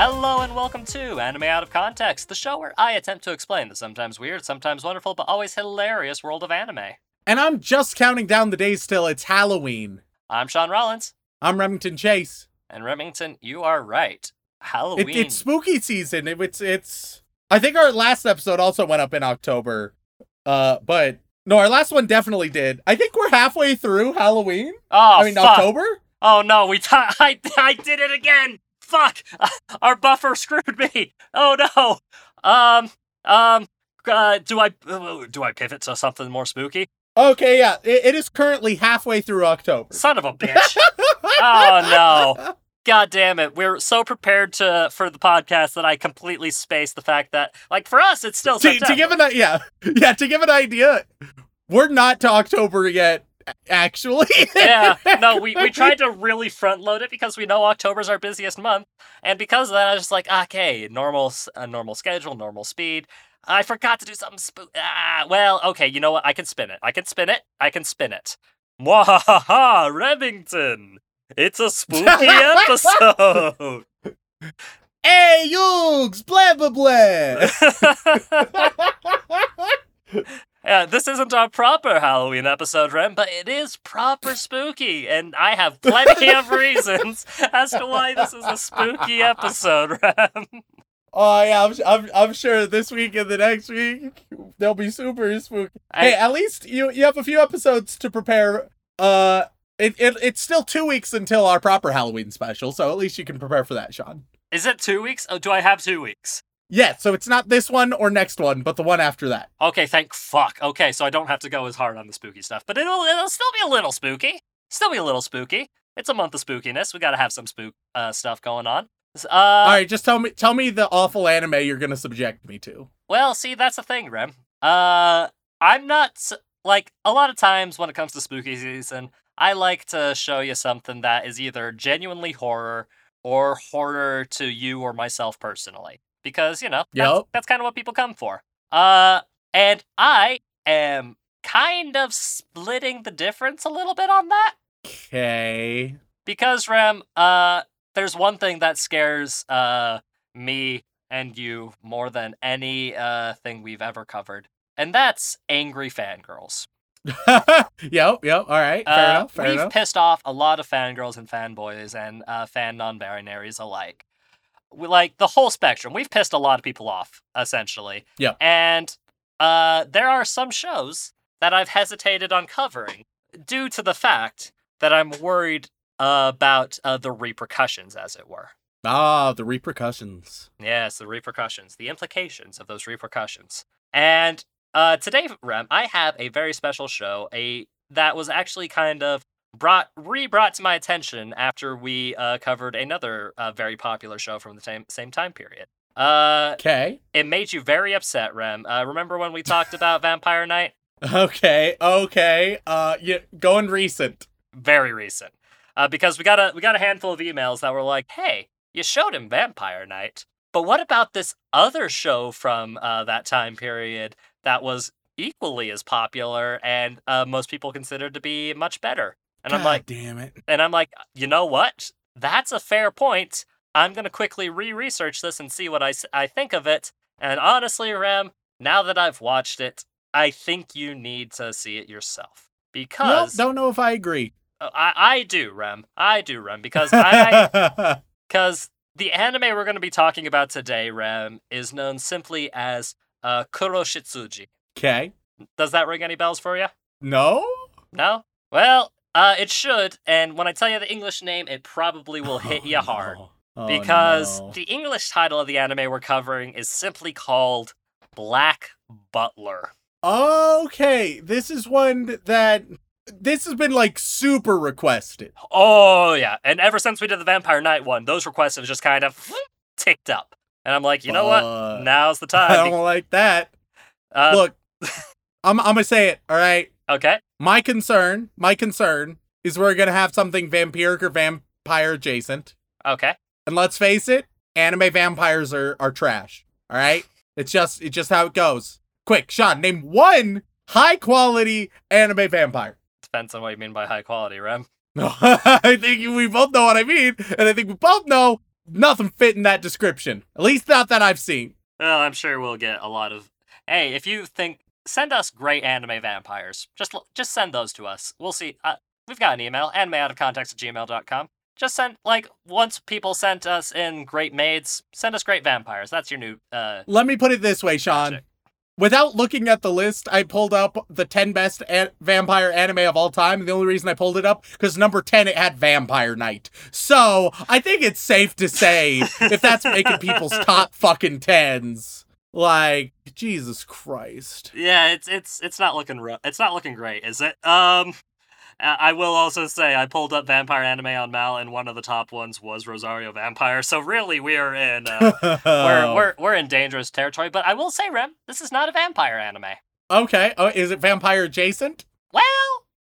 Hello and welcome to Anime Out of Context, the show where I attempt to explain the sometimes weird, sometimes wonderful, but always hilarious world of anime. And I'm just counting down the days till it's Halloween. I'm Sean Rollins, I'm Remington Chase. and Remington, you are right. Halloween. It, it's spooky season. It- it's it's. I think our last episode also went up in October. Uh, but no, our last one definitely did. I think we're halfway through Halloween. oh, I mean fuck. October. Oh no, we t- I I did it again. Fuck. Our buffer screwed me. Oh no. Um um uh, do I uh, do I pivot to something more spooky? Okay, yeah, it, it is currently halfway through October. Son of a bitch. oh no. God damn it. We're so prepared to for the podcast that I completely spaced the fact that like for us it's still to, September. to give an yeah yeah to give an idea, we're not to October yet. Actually, yeah, no, we, we tried to really front load it because we know October's our busiest month, and because of that, I was just like, okay, normal, a normal schedule, normal speed. I forgot to do something spook. Ah, well, okay, you know what? I can spin it. I can spin it. I can spin it. Mwahaha, Remington. It's a spooky episode. Hey, Yugs, blah blah blah. yeah, this isn't our proper Halloween episode, Rem, but it is proper spooky, and I have plenty of reasons as to why this is a spooky episode, Rem. oh yeah, I'm, I'm I'm sure this week and the next week they'll be super spooky. hey, at least you you have a few episodes to prepare. Uh, it, it it's still two weeks until our proper Halloween special, so at least you can prepare for that, Sean. Is it two weeks? Oh, do I have two weeks? Yeah, so it's not this one or next one, but the one after that. Okay, thank fuck. Okay, so I don't have to go as hard on the spooky stuff, but it'll it'll still be a little spooky. Still be a little spooky. It's a month of spookiness. We gotta have some spook uh, stuff going on. Uh, All right, just tell me tell me the awful anime you're gonna subject me to. Well, see, that's the thing, Rem. Uh, I'm not like a lot of times when it comes to spooky season, I like to show you something that is either genuinely horror or horror to you or myself personally, because you know that's, Yup. that's kind of what people come for. Uh, and I am kind of splitting the difference a little bit on that Okay. because Rem, uh, there's one thing that scares uh me and you more than any uh thing we've ever covered, and that's angry fangirls. yep, yep. All right. Fair Uh, enough. Fair we've enough. pissed off a lot of fangirls and fanboys and uh, fan non-binaries alike. We like the whole spectrum. We've pissed a lot of people off, essentially. Yeah. And uh, there are some shows that I've hesitated on covering due to the fact that I'm worried uh, about uh, the repercussions, as it were. Ah, the repercussions. Yes, the repercussions, the implications of those repercussions. And uh, today, Rem, I have a very special show, a that was actually kind of brought re-brought to my attention after we uh, covered another uh, very popular show from the same same time period. Uh, Okay. it made you very upset, Rem. Uh, remember when we talked about Vampire Knight? Okay. Okay. Uh, yeah, going recent. Very recent, uh, because we got a we got a handful of emails that were like, "Hey, you showed him Vampire Knight, but what about this other show from uh, that time period that was equally as popular and uh, most people considered to be much better?" And I'm like, damn it. and I'm like, you know what? That's a fair point. I'm gonna quickly re-research this and see what I, I think of it. And honestly, Rem, now that I've watched it, I think you need to see it yourself Nope, because don't know if I agree. uh, I, I do, Rem. I do, Rem, because I because the anime we're going to be talking about today, Rem, is known simply as uh, Kuroshitsuji. okay. Does that ring any bells for you? No. No. Well, uh, it should. And when I tell you the English name, it probably will hit you hard no. Oh, because no. the English title of the anime we're covering is simply called Black Butler. Okay, this is one that this has been like super requested. Oh yeah, and ever since we did the Vampire Knight one, those requests have just kind of ticked up, and I'm like, you know what? Now's the time. I don't like that. Uh, Look, I'm I'm gonna say it. All right. Okay, My concern, my concern is we're gonna have something vampiric or vampire adjacent. okay. And let's face it, anime vampires are are trash. All right. It's just it's just how it goes. Quick, Sean, name one high quality anime vampire. Depends on what you mean by high quality, Rem. No, I think we both know what I mean, and I think we both know nothing fit in that description. At least not that I've seen. Well, I'm sure we'll get a lot of. Hey, if you think, send us great anime vampires. Just just send those to us. We'll see. Uh, we've got an email, animeoutofcontext at gmail.com. Just send like once people sent us in great maids, send us great vampires. That's your new uh Let me put it this way, Sean. Without looking at the list, I pulled up the 10 best an- vampire anime of all time. The only reason I pulled it up because number 10 it had Vampire Knight. So, I think it's safe to say if that's making people's top fucking 10s, like Jesus Christ. Yeah, it's it's it's not looking ru- it's not looking great, is it? Um I will also say I pulled up vampire anime on Mal and one of the top ones was Rosario Vampire. So really we are in uh, we're we're we're in dangerous territory, but I will say Rem, this is not a vampire anime. okay. Oh, is it vampire adjacent? Well,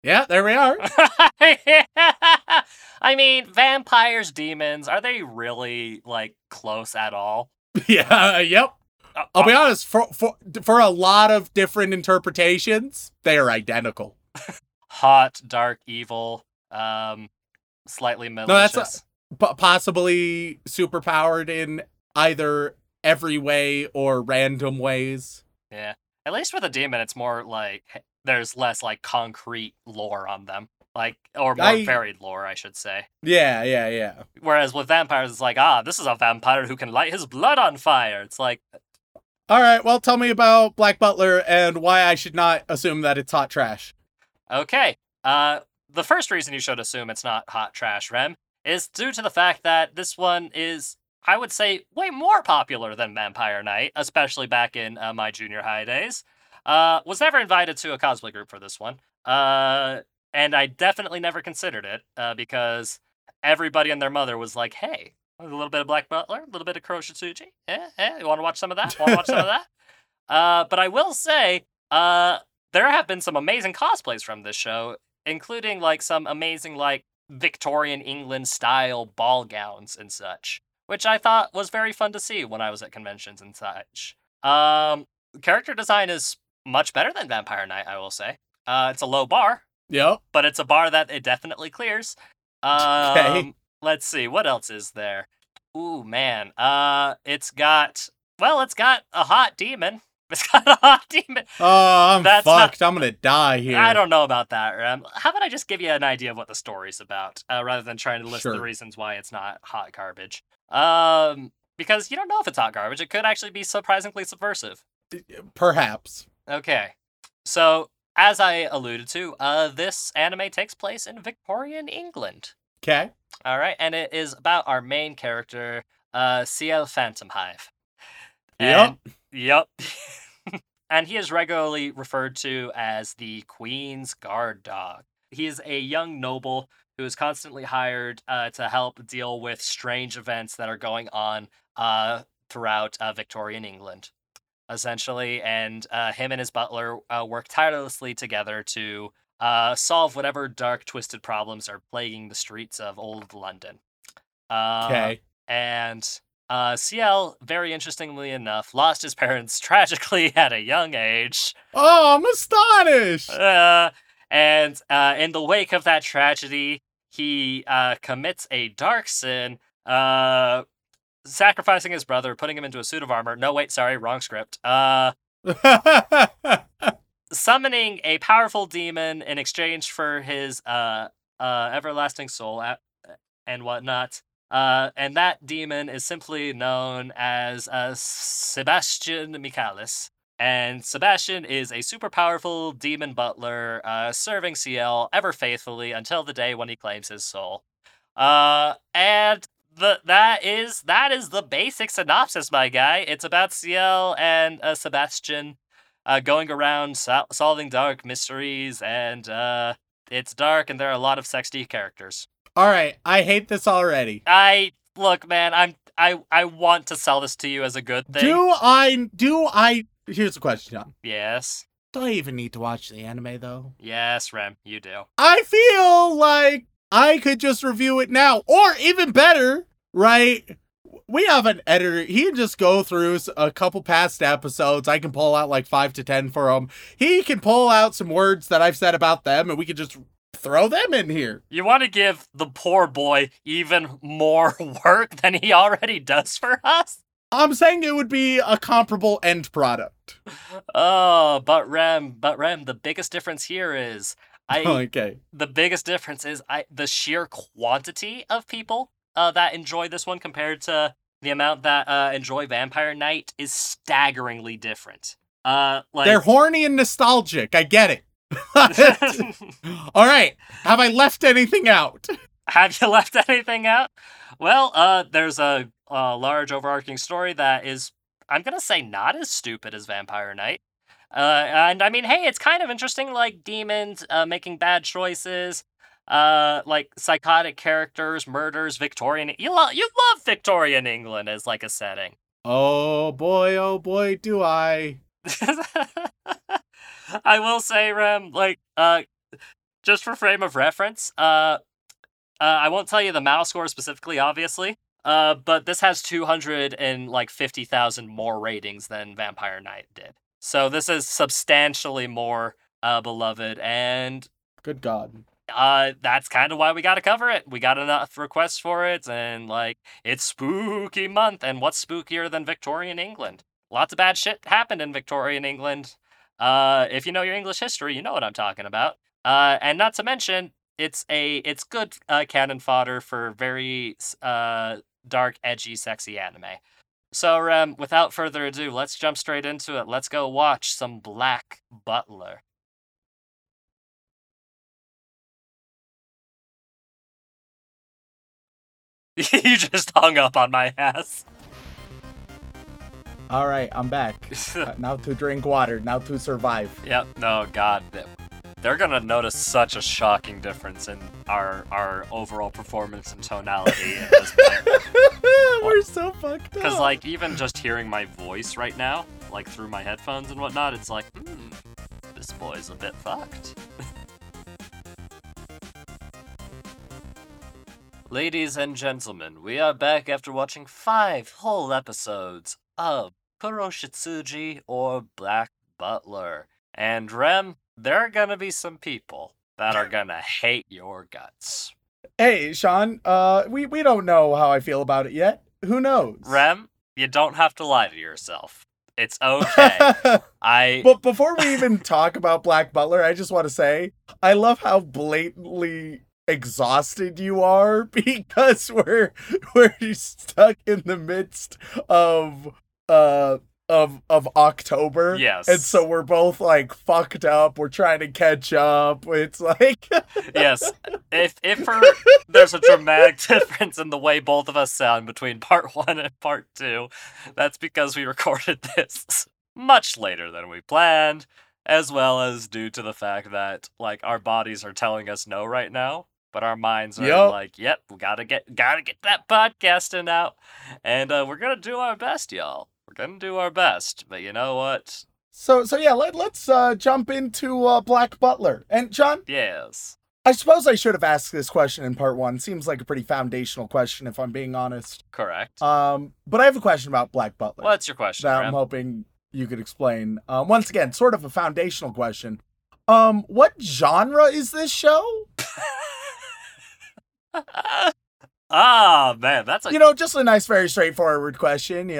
Yeah, there we are. I mean, vampires, demons, are they really like close at all? yeah, yep. I'll be honest, for for for a lot of different interpretations, they are identical. hot, dark, evil, um, slightly no that's a- malicious. Possibly superpowered in either every way or random ways. Yeah. At least with a demon, it's more like there's less like concrete lore on them, like or more I- varied lore, I should say. Yeah, yeah, yeah. Whereas with vampires, it's like, ah, this is a vampire who can light his blood on fire. It's like, All right, well, tell me about Black Butler and why I should not assume that it's hot trash. okay, uh, the first reason you should assume it's not hot trash, Rem, is due to the fact that this one is, I would say, way more popular than Vampire Knight, especially back in uh, my junior high days. Uh, was never invited to a cosplay group for this one. Uh, and I definitely never considered it uh, because everybody and their mother was like, "Hey, a little bit of Black Butler, a little bit of Kuroshitsuji. Eh, eh, you want to watch some of that? Want to watch some of that?" Uh, but I will say, uh, there have been some amazing cosplays from this show, including like some amazing like Victorian England style ball gowns and such, which I thought was very fun to see when I was at conventions and such. Um, character design is much better than Vampire Knight, I will say. Uh, it's a low bar, Yep. but it's a bar that it definitely clears. Um, let's see, what else is there? Ooh, man. Uh, it's got well, it's got a hot demon. It's got a hot demon. Oh, I'm That's not- fucked. I'm gonna die here. I don't know about that. Um, how about I just give you an idea of what the story's about, uh, rather than trying to list the reasons why it's not hot garbage. Um, because you don't know if it's hot garbage. It could actually be surprisingly subversive. Perhaps. Okay, so as I alluded to, uh, this anime takes place in Victorian England. Okay. All right, and it is about our main character, uh, Ciel Phantomhive. Yep. And- Yep. and he is regularly referred to as the Queen's Guard Dog. He is a young noble who is constantly hired uh, to help deal with strange events that are going on uh, throughout uh, Victorian England, essentially. And uh, him and his butler uh, work tirelessly together to uh, solve whatever dark, twisted problems are plaguing the streets of old London. Uh, Okay. and uh, Ciel, very interestingly enough, lost his parents tragically at a young age. oh, I'm astonished. Uh, and uh, in the wake of that tragedy, he uh, commits a dark sin, uh, sacrificing his brother, putting him into a suit of armor. No, wait, sorry, wrong script. Summoning a powerful demon in exchange for his uh, uh, everlasting soul a- and whatnot. Uh, and that demon is simply known as uh, Sebastian Michaelis. And Sebastian is a super powerful demon butler uh, serving Ciel ever faithfully until the day when he claims his soul. Uh, and the that is that is the basic synopsis, my guy. It's about Ciel and uh, Sebastian uh, going around sol- solving dark mysteries and uh, It's dark and there are a lot of sexy characters. All right, I hate this already. I look, man. I'm I I want to sell this to you as a good thing. Do I? Do I? Here's the question, John. Yes, Do I even need to watch the anime though? yes, Rem, you do. I feel like I could just review it now, or even better, right? We have an editor. He can just go through a couple past episodes. I can pull out like five to ten for him. He can pull out some words that I've said about them, and we can just throw them in here. You want to give the poor boy even more work than he already does for us? I'm saying it would be a comparable end product. Oh, but Rem, but Rem, the biggest difference here is I okay. the biggest difference is I the sheer quantity of people uh, that enjoy this one compared to the amount that uh, enjoy Vampire Knight is staggeringly different. Uh, like They're horny and nostalgic. I get it. All right. Have I left anything out? Have you left anything out? Well, uh, there's a, a large overarching story that is, I'm gonna say, not as stupid as Vampire Knight. Uh, and I mean, hey, it's kind of interesting, like demons uh, making bad choices, uh, like psychotic characters, murders, Victorian. You love you love Victorian England as like a setting. Oh boy, oh boy, do I. I will say, Rem, like, uh, just for frame of reference, uh, uh, I won't tell you the mouse score specifically, obviously, uh, but this has two hundred and like fifty thousand more ratings than Vampire Knight did. So this is substantially more uh, beloved, and Good God. Uh, that's kind of why we got to cover it. We got enough requests for it, and like it's spooky month, and what's spookier than Victorian England? Lots of bad shit happened in Victorian England. Uh, if you know your English history, you know what I'm talking about. Uh, and not to mention, it's a it's good uh, cannon fodder for very uh dark, edgy, sexy anime. So, um, without further ado, let's jump straight into it. Let's go watch some Black Butler. you just hung up on my ass. All right, I'm back. Uh, now to drink water, now to survive. Yep. No, God, they're gonna notice such a shocking difference in our our overall performance and tonality in this We're so fucked up. Because like even just hearing my voice right now, like through my headphones and whatnot, it's like, hmm, this boy's a bit fucked. Ladies and gentlemen, we are back after watching five whole episodes of Kuroshitsuji or Black Butler. And Rem, there are gonna be some people that are gonna hate your guts. hey, Sean, uh, we, we don't know how I feel about it yet. Who knows? Rem, you don't have to lie to yourself. It's okay. I But before we even talk about Black Butler, I just want to say I love how blatantly exhausted you are because we're we're stuck in the midst of uh of of October. Yes. And so we're both like fucked up. We're trying to catch up. It's like yes. If if for, there's a dramatic difference in the way both of us sound between part one and part two, that's because we recorded this much later than we planned, as well as due to the fact that like our bodies are telling us no right now, but our minds are Yup. like, yep, we gotta get gotta get that podcasting out, and uh, we're gonna do our best, y'all. We're gonna do our best, but you know what? so so yeah, let, let's uh jump into uh Black Butler. And John, Yes. I suppose I should have asked this question in part 1. Seems like a pretty foundational question if I'm being honest. Correct. Um, but I have a question about Black Butler What's your question, that I'm hoping you could explain. Um, once again, sort of a foundational question. Um, what genre is this show? ah, man, that's a You know, just a nice, very straightforward question. You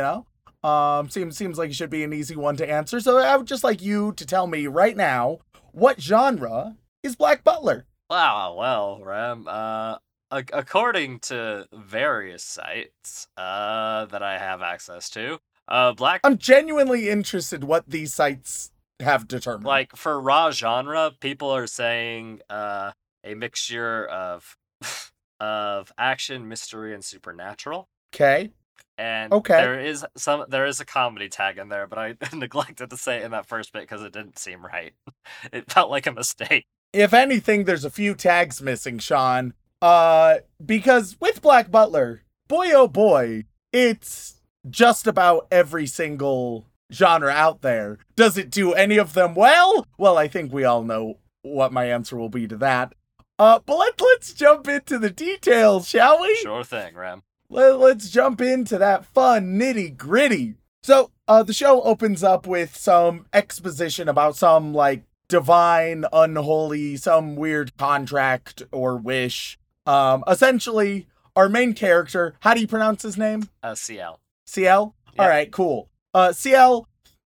know, um, seems seems like it should be an easy one to answer. So I would just like you to tell me right now what genre is Black Butler. Wow, well, Ram, uh, ac- according to various sites uh, that I have access to, uh, Black, I'm genuinely interested what these sites have determined. like, for raw genre, people are saying uh, a mixture of of action, mystery, and supernatural. okay, And Okay. there is some, there is a comedy tag in there, but I neglected to say it in that first bit because it didn't seem right. It felt like a mistake. if anything, there's a few tags missing, Sean. Uh, because with Black Butler, boy oh boy, it's just about every single genre out there. Does it do any of them well? Well, I think we all know what my answer will be to that. Uh, but let, let's jump into the details, shall we? Sure thing, Ram. Let, let's jump into that fun nitty gritty. So, uh, the show opens up with some exposition about some like divine, unholy, some weird contract or wish. Um, essentially, our main character, how do you pronounce his name? Uh, Ciel. Ciel? Yeah. All right, cool. Uh, Ciel,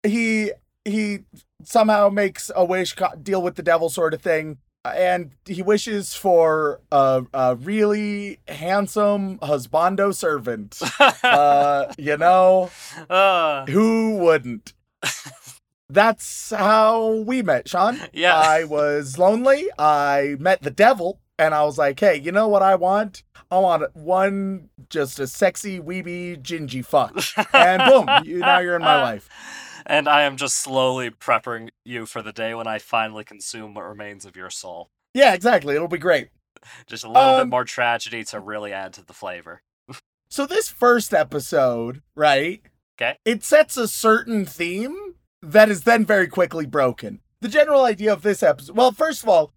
he he somehow makes a wish, co- deal with the devil sort of thing, and he wishes for a, a really handsome husbando servant. Uh, you know, Uh, who wouldn't? That's how we met, Sean. yeah. I was lonely. I met the devil, and I was like, "Hey, you know what I want? I want one just a sexy weeby gingy fuck." And boom, you, now you're in my life. And I am just slowly prepping you for the day when I finally consume what remains of your soul. Yeah, exactly. It'll be great. Just a little bit Um, more tragedy to really add to the flavor. So this first episode, right? 'Kay. It sets a certain theme that is then very quickly broken. The general idea of this episode, well, first of all,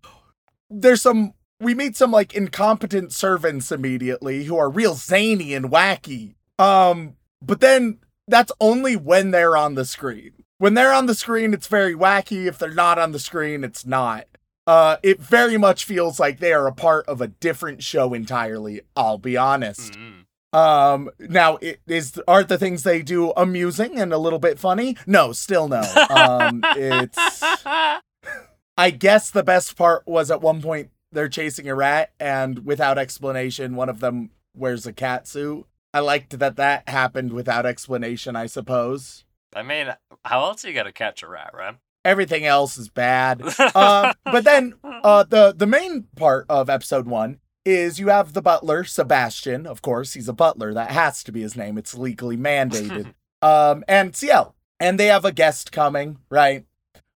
there's some we meet some like incompetent servants immediately who are real zany and wacky. Um, but then that's only when they're on the screen. When they're on the screen, it's very wacky. If they're not on the screen, it's not. Uh, it very much feels like they are a part of a different show entirely. I'll be honest. Mm. Um, now it is are the things they do amusing and a little bit funny? No, still no. Um, it's I guess the best part was at one point they're chasing a rat and without explanation one of them wears a cat suit. I liked that that happened without explanation, I suppose. I mean, how else are you gonna catch a rat, right? Everything else is bad. Um, but then uh, the the main part of episode one is you have the butler Sebastian. Of course, he's a butler. That has to be his name. It's legally mandated. um, and Ciel, and they have a guest coming, right?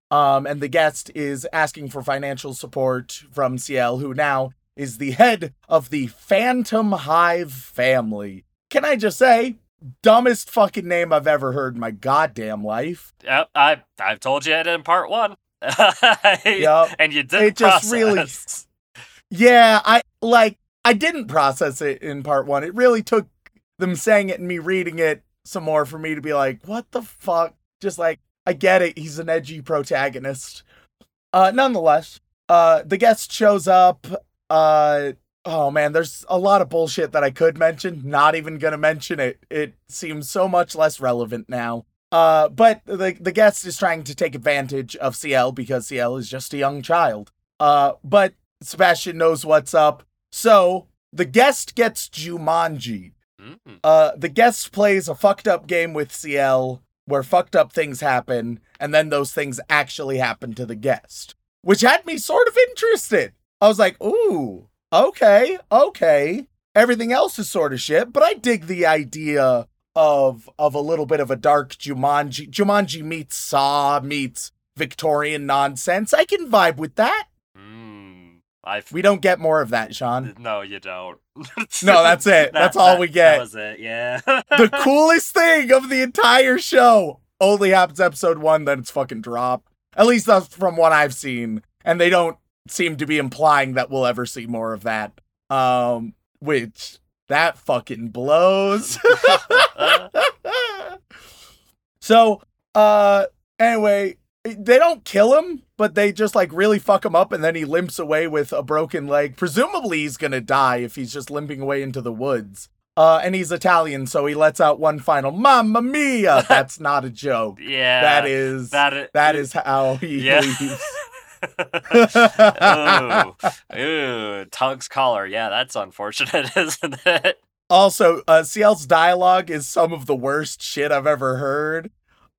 Um, and the guest is asking for financial support from Ciel, who now is the head of the Phantomhive family. Can I just say, dumbest fucking name I've ever heard in my goddamn life. Yep, I I've told you it in part one. Yup. And you didn't It just really- Yeah, I like I didn't process it in part one. It really took them saying it and me reading it some more for me to be like, what the fuck? Just like, I get it, he's an edgy protagonist. Uh nonetheless, uh the guest shows up. Uh oh man, there's a lot of bullshit that I could mention. Not even gonna mention it. It seems so much less relevant now. Uh, but the the guest is trying to take advantage of Ciel because Ciel is just a young child. Uh, but Sebastian knows what's up. So the guest gets Jumanji. Mm. Uh, the guest plays a fucked up game with Ciel where fucked up things happen, and then those things actually happen to the guest, which had me sort of interested. I was like, ooh, okay, okay. Everything else is sort of shit, but I dig the idea of of a little bit of a dark Jumanji. Jumanji meets Saw meets Victorian nonsense. I can vibe with that. Mm. We don't get more of that, Sean. no, you don't. No, that's it. That's all we get. That was it. Yeah. the coolest thing of the entire show only happens episode one, then it's fucking dropped. At least that's from what I've seen. And they don't seem to be implying that we'll ever see more of that. Um, which that fucking blows. so, uh, anyway, they don't kill him, but they just like really fuck him up, and then he limps away with a broken leg. Presumably, he's gonna die if he's just limping away into the woods. Uh, and he's Italian, so he lets out one final "Mamma mia!" That's not a joke. yeah. that is that is that is how he Yeah. leaves. ooh, ooh, Tug's collar. Yeah, that's unfortunate, isn't it? Also, uh, Ciel's dialogue is some of the worst shit I've ever heard.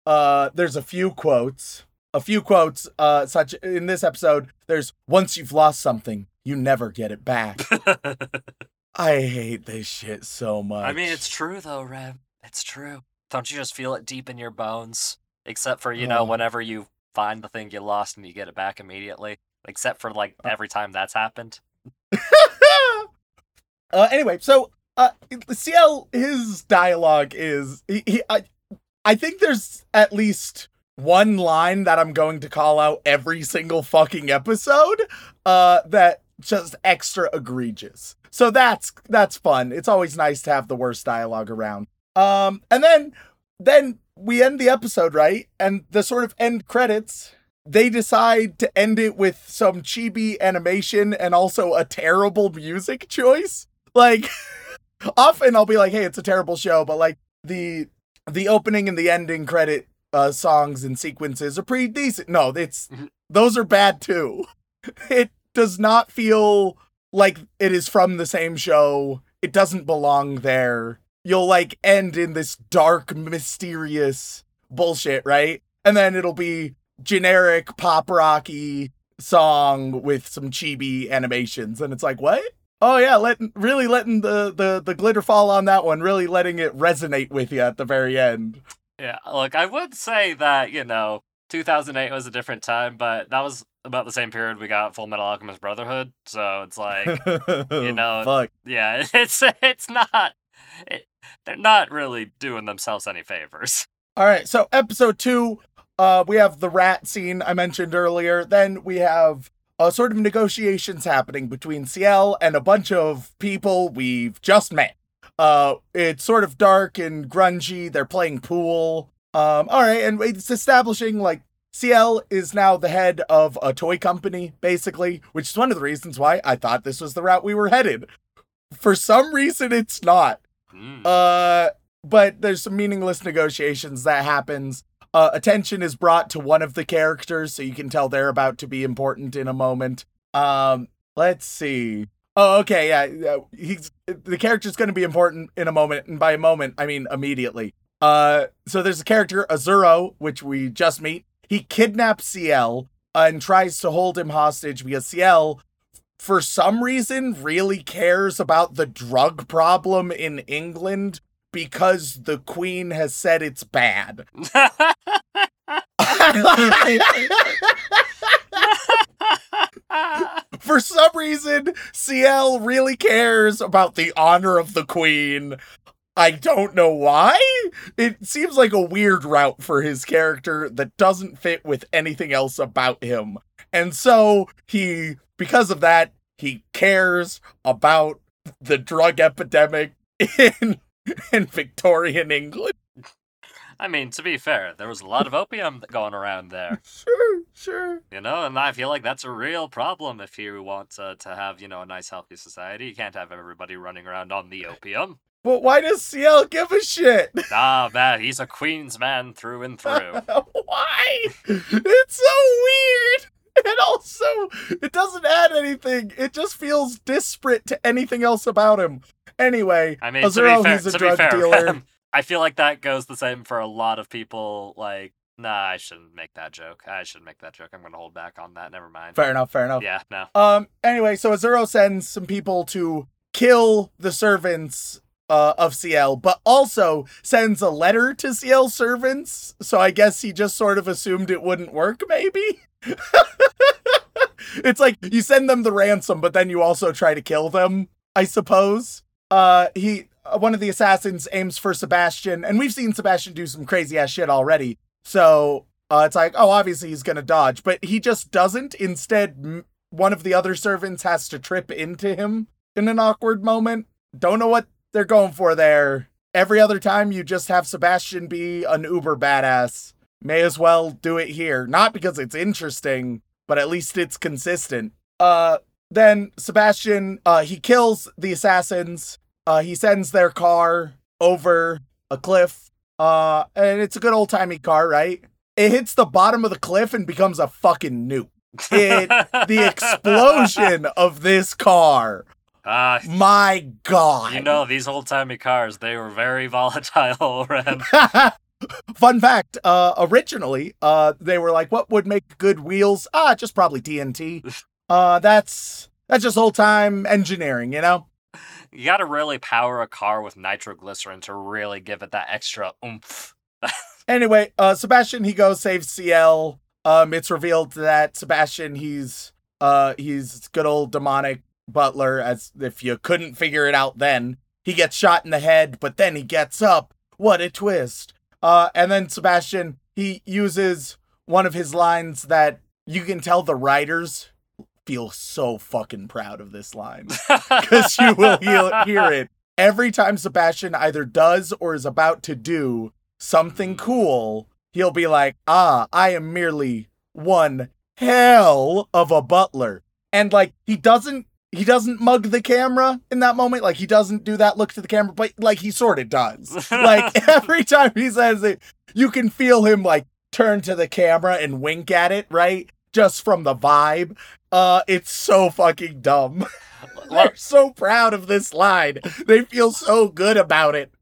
Uh, there's a few quotes, a few quotes, uh, such in this episode. There's once you've lost something, you never get it back. I hate this shit so much. I mean, it's true though, Rev. It's true. Don't you just feel it deep in your bones? Except for you know, Oh. whenever you find the thing you lost and you get it back immediately. except for like every time that's happened. uh, anyway, so uh, Ciel, his dialogue is he, he I, I think there's at least one line that I'm going to call out every single fucking episode. Uh, that just extra egregious. So that's that's fun. It's always nice to have the worst dialogue around. Um, and then then we end the episode right, and the sort of end credits. They decide to end it with some chibi animation and also a terrible music choice. Like, often I'll be like, "Hey, it's a terrible show," but like the the opening and the ending credit uh, songs and sequences are pretty decent. No, it's those are bad too. It does not feel like it is from the same show. It doesn't belong there. You'll like end in this dark, mysterious bullshit, right? And then it'll be generic pop rocky song with some chibi animations, and it's like, what? Oh yeah, letting really letting the the the glitter fall on that one, really letting it resonate with you at the very end. Yeah, look, I would say that, you know, 2008 was a different time, but that was about the same period we got Fullmetal Alchemist Brotherhood. So it's like, you know, fuck. yeah, it's it's not it, they're not really doing themselves any favors. All right, so episode two, uh, we have the rat scene I mentioned earlier. Then we have uh, sort of negotiations happening between Ciel and a bunch of people we've just met. Uh, it's sort of dark and grungy. They're playing pool. Um, all right, and it's establishing like Ciel is now the head of a toy company, basically, which is one of the reasons why I thought this was the route we were headed. For some reason, it's not. Mm. Uh, but there's some meaningless negotiations that happens. Uh, attention is brought to one of the characters, so you can tell they're about to be important in a moment. Um, let's see. Oh, okay, yeah. He's the character's going to be important in a moment, and by a moment, I mean immediately. Uh, so there's a character Azzurro, which we just meet. He kidnaps Ciel and tries to hold him hostage because Ciel, for some reason, really cares about the drug problem in England because the Queen has said it's bad. For some reason, Ciel really cares about the honor of the Queen. I don't know why. It seems like a weird route for his character that doesn't fit with anything else about him. And so he, because of that, he cares about the drug epidemic in, in Victorian England. I mean, to be fair, there was a lot of opium going around there, Sure, sure. you know, and I feel like that's a real problem if you want to, to have, you know, a nice, healthy society. You can't have everybody running around on the opium. But why does Ciel give a shit? Ah, man, he's a Queen's man through and through. Why? It's so weird. And also, it doesn't add anything. It just feels disparate to anything else about him. Anyway, I mean, Azzurro, to be fair, he's a drug fair, dealer. I feel like that goes the same for a lot of people. Like, nah, I shouldn't make that joke. I shouldn't make that joke. I'm gonna hold back on that. Never mind. fair enough, fair enough. Yeah, no. Um, anyway, so Azzurro sends some people to kill the servants uh, of Ciel, but also sends a letter to Ciel servants. So I guess he just sort of assumed it wouldn't work, maybe? it's like you send them the ransom, but then you also try to kill them, I suppose. Uh, he, uh, one of the assassins aims for Sebastian, and we've seen Sebastian do some crazy ass shit already. So uh, it's like, oh, obviously he's gonna dodge, but he just doesn't. Instead, one of the other servants has to trip into him in an awkward moment. Don't know what they're going for there. Every other time, you just have Sebastian be an uber badass. May as well do it here. Not because it's interesting, but at least it's consistent. Uh, then Sebastian, uh, he kills the assassins. Uh, he sends their car over a cliff. Uh, and it's a good old timey car, right? It hits the bottom of the cliff and becomes a fucking nuke. It, the explosion of this car. Ah, My God. you know, these old timey cars, they were very volatile. Fun fact, uh, originally, uh, they were like, what would make good wheels? Ah, just probably TNT. Uh, that's, that's just old time engineering, you know? You gotta really power a car with nitroglycerin to really give it that extra oomph. Anyway, uh, Sebastian, he goes, saves Ciel. Um, it's revealed that Sebastian, he's Uh, he's good old demonic butler. As if you couldn't figure it out, then he gets shot in the head, but then he gets up. What a twist! Uh, and then Sebastian he uses one of his lines that you can tell the writers feel so fucking proud of this line because you will hear, hear it every time Sebastian either does or is about to do something cool. He'll be like, "Ah, I am merely one hell of a butler," and like he doesn't he doesn't mug the camera in that moment. Like he doesn't do that look to the camera, but like he sort of does. like every time he says it, you can feel him like turn to the camera and wink at it, right? Just from the vibe. Uh, it's so fucking dumb. They're so proud of this line. They feel so good about it.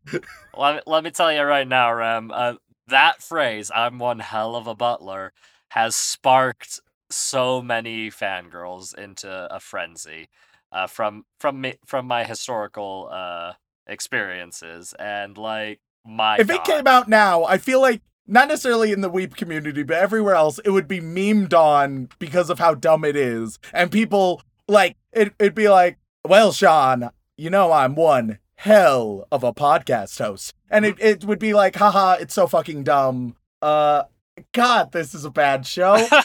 let, me, let me tell you right now, Rem. Uh, that phrase, I'm one hell of a butler, has sparked so many fangirls into a frenzy uh, from from me, from my historical uh, experiences and like my if God. it came out now, I feel like not necessarily in the weep community, but everywhere else, it would be memed on because of how dumb it is. And people like it it'd be like, Well, Sean, you know I'm one hell of a podcast host. And it, it would be like, haha, it's so fucking dumb. Uh God, this is a bad show.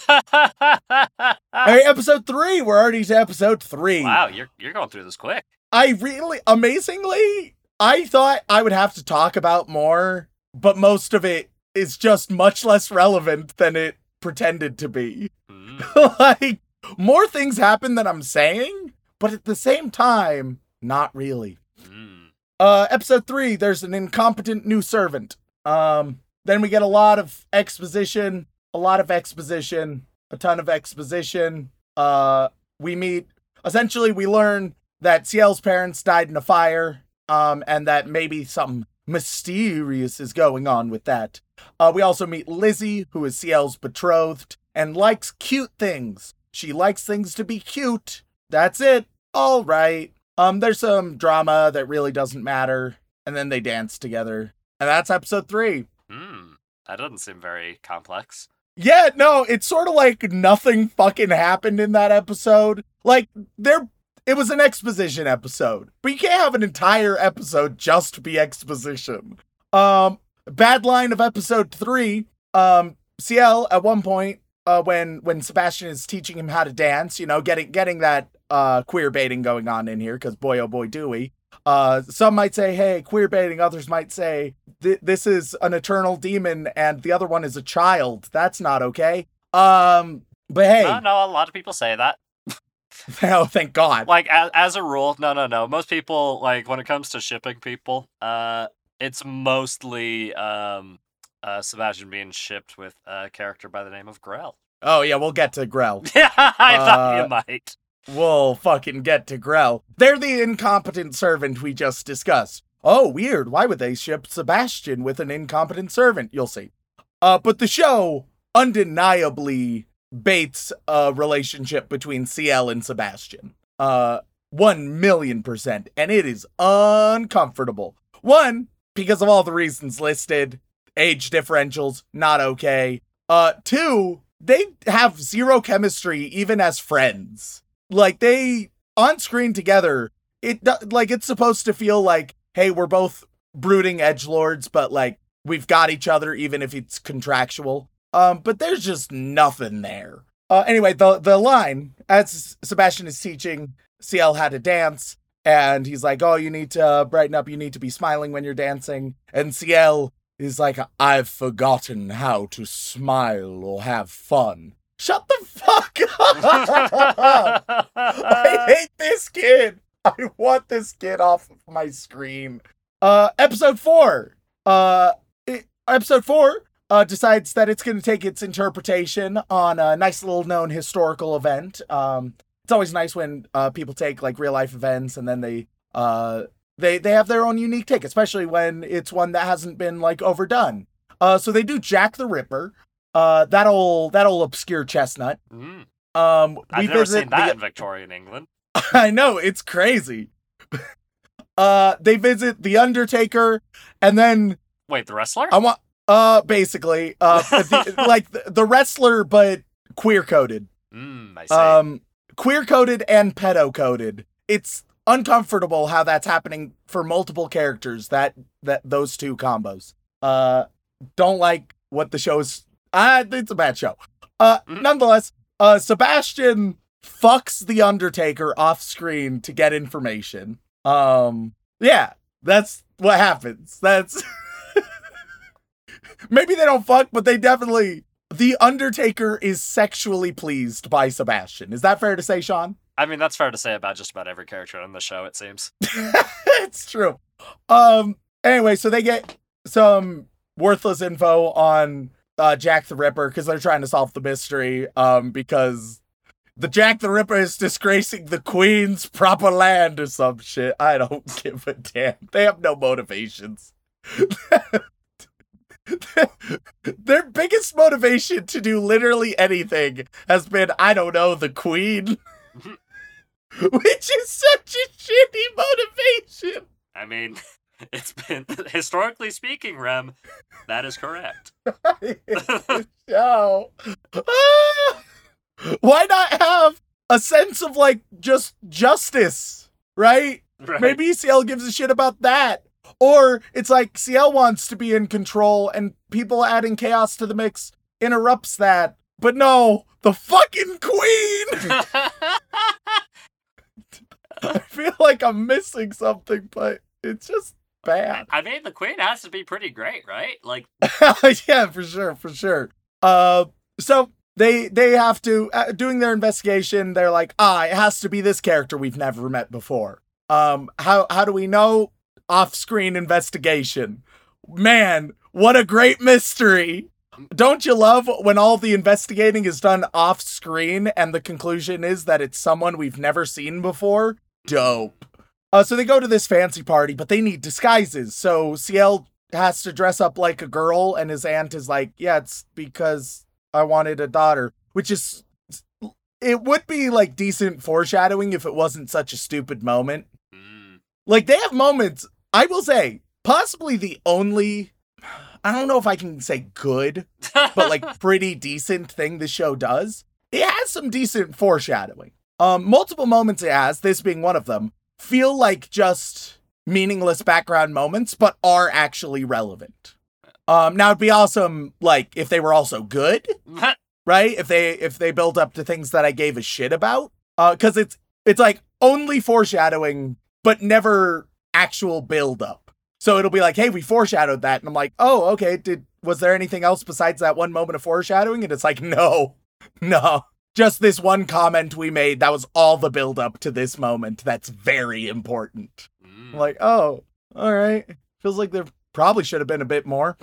Hey, episode three. We're already to episode three. wow, you're you're going through this quick. I really, amazingly, I thought I would have to talk about more, but most of it is just much less relevant than it pretended to be. Mm. like, more things happen than I'm saying, but at the same time, not really. Mm. Uh, episode three, there's an incompetent new servant. Um, then we get a lot of exposition, a lot of exposition, a ton of exposition. Uh, we meet, essentially, we learn that Ciel's parents died in a fire, um, and that maybe something mysterious is going on with that. Uh, we also meet Lizzie, who is Ciel's betrothed, and likes cute things. She likes things to be cute. That's it. All right. Um, there's some drama that really doesn't matter, and then they dance together, and that's episode three. Mm. That doesn't seem very complex. Yeah, no, it's sort of like nothing fucking happened in that episode. Like there it was an exposition episode. But you can't have an entire episode just be exposition. Um bad line of episode 3, um Ciel at one point uh when when Sebastian is teaching him how to dance, you know, getting getting that uh queer baiting going on in here cuz boy oh boy do we. Uh, some might say, "Hey, queer baiting." Others might say, th- "This is an eternal demon, and the other one is a child. That's not okay." Um, but hey, No, no, a lot of people say that. oh, thank God. Like as, as a rule, no, no, no. Most people like when it comes to shipping people, uh, it's mostly um, uh, Sebastian being shipped with a character by the name of Grell. Oh yeah, we'll get to Grell. Yeah, I thought Uh, you might. We'll fucking get to Grell. They're the incompetent servant we just discussed. Oh, weird. Why would they ship Sebastian with an incompetent servant? You'll see. Uh, but the show undeniably baits a relationship between Ciel and Sebastian. Uh, one million percent. And it is uncomfortable. One, because of all the reasons listed. Age differentials, not okay. Uh, two, they have zero chemistry even as friends. Like they on screen together, it like it's supposed to feel like, hey, we're both brooding edge lords, but like we've got each other even if it's contractual. Um, but there's just nothing there. Uh, anyway, the the line as Sebastian is teaching Ciel how to dance, and he's like, "Oh, you need to brighten up. You need to be smiling when you're dancing." And Ciel is like, "I've forgotten how to smile or have fun." Shut the fuck up! I hate this kid. I want this kid off of my screen. Uh, episode four. Uh, it, episode four uh, decides that it's going to take its interpretation on a nice little known historical event. Um, it's always nice when uh, people take like real life events and then they uh they they have their own unique take, especially when it's one that hasn't been like overdone. Uh, so they do Jack the Ripper. Uh, that old that old obscure chestnut. Mm, Um, I've we never seen that the- in Victorian England. I know it's crazy. uh, they visit the Undertaker, and then Wait, the wrestler? I want uh basically uh the, like the, the wrestler but queer coded. Mm, I see. Um, queer coded and pedo coded. It's uncomfortable how that's happening for multiple characters. That that those two combos. Uh, don't like what the show's. I it's a bad show. Uh, Mhm. nonetheless, uh, Sebastian fucks the Undertaker off screen to get information. Um, yeah, that's what happens. That's maybe they don't fuck, but they definitely. The Undertaker is sexually pleased by Sebastian. Is that fair to say, Sean? I mean, that's fair to say about just about every character on the show, it seems. it's true. Um. Anyway, so they get some worthless info on uh, Jack the Ripper because they're trying to solve the mystery. Um. Because the Jack the Ripper is disgracing the Queen's proper land or some shit. I don't give a damn. They have no motivations. Their biggest motivation to do literally anything has been, I don't know, the Queen. Which is such a shitty motivation. I mean, it's been historically speaking, Rem, that is correct. show. Ah! Why not have a sense of like just justice, right? Right. Maybe Ciel gives a shit about that. Or it's like Ciel wants to be in control and people adding chaos to the mix interrupts that. But no, the fucking queen! I feel like I'm missing something, but it's just bad. I mean, the queen has to be pretty great, right? Like, yeah, for sure, for sure. Uh, so they they have to uh, doing their investigation. They're like, ah, it has to be this character we've never met before. Um, how how do we know? Off screen investigation. Man, what a great mystery! Don't you love when all the investigating is done off screen and the conclusion is that it's someone we've never seen before? Dope. Uh, so they go to this fancy party, but they need disguises. So Ciel has to dress up like a girl, and his aunt is like, "Yeah, it's because I wanted a daughter," which is it would be like decent foreshadowing if it wasn't such a stupid moment. mm, Like they have moments, I will say, possibly the only I don't know if I can say good, but like pretty decent thing the show does. It has some decent foreshadowing. Um multiple moments it has, this being one of them, feel like just meaningless background moments but are actually relevant. Um now it'd be awesome like if they were also good, right? If they if they build up to things that I gave a shit about. Uh cuz it's it's like only foreshadowing but never actual build up. So it'll be like, "Hey, we foreshadowed that." And I'm like, "Oh, okay. Did was there anything else besides that one moment of foreshadowing?" And it's like, "No. No. Just this one comment we made. That was all the build up to this moment. That's very important." mm. Like, "Oh, all right. Feels like there probably should have been a bit more."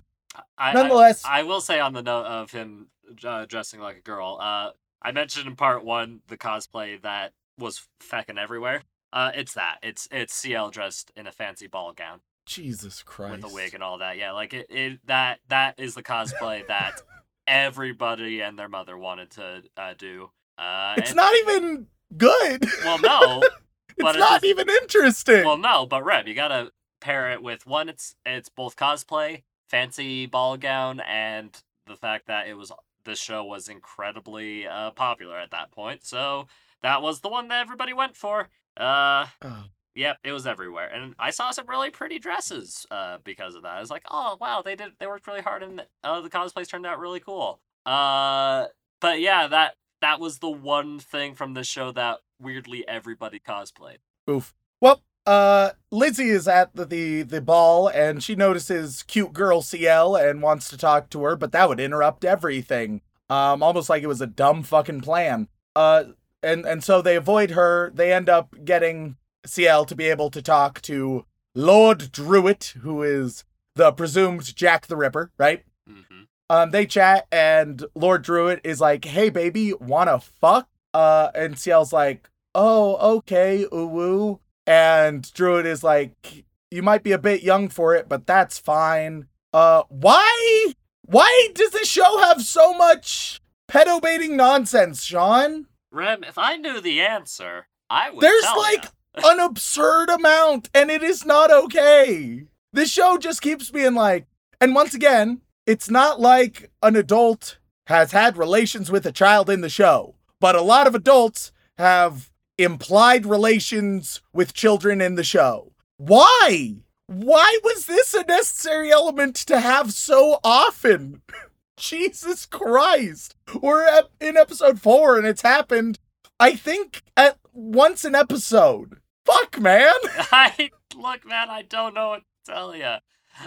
I, Nonetheless, I, I will say on the note of him uh, dressing like a girl, uh, I mentioned in part one the cosplay that was feckin' everywhere. Uh, it's that. It's it's Ciel dressed in a fancy ball gown Jesus Christ. with a wig and all that. Yeah, like it, it that that is the cosplay that everybody and their mother wanted to uh, do. Uh, It's and- not even good. well, no, it's not even interesting. well, no, but Reb, you gotta pair it with one. It's it's both cosplay, fancy ball gown, and the fact that it was the show was incredibly uh, popular at that point. So that was the one that everybody went for. Uh, Oh. yep, it was everywhere, and I saw some really pretty dresses uh, because of that. I was like, oh wow, they did they worked really hard, and uh, the cosplays turned out really cool. Uh, but yeah, that that was the one thing from the show that weirdly everybody cosplayed. Oof. Well, uh, Lizzie is at the, the the ball and she notices cute girl Ciel and wants to talk to her, but that would interrupt everything. Um, almost like it was a dumb fucking plan. Uh, and and so they avoid her. They end up getting Ciel to be able to talk to Lord Druitt, who is the presumed Jack the Ripper, right? hmm Um, they chat, and Lord Druitt is like, "Hey, baby, wanna fuck?" Uh, and Ciel's like, "Oh, okay, ooh woo." And Druitt is like, "You might be a bit young for it, but that's fine." Uh, why? Why does this show have so much pedo baiting nonsense, Sean? Rem, if I knew the answer, I would. There's like an absurd amount, and it is not okay. This show just keeps being like, and once again, it's not like an adult has had relations with a child in the show, but a lot of adults have implied relations with children in the show. Why? Why was this a necessary element to have so often? Jesus Christ. We're in episode four and it's happened, I think, at once an episode. Fuck, man. I look, man. I don't know what to tell you.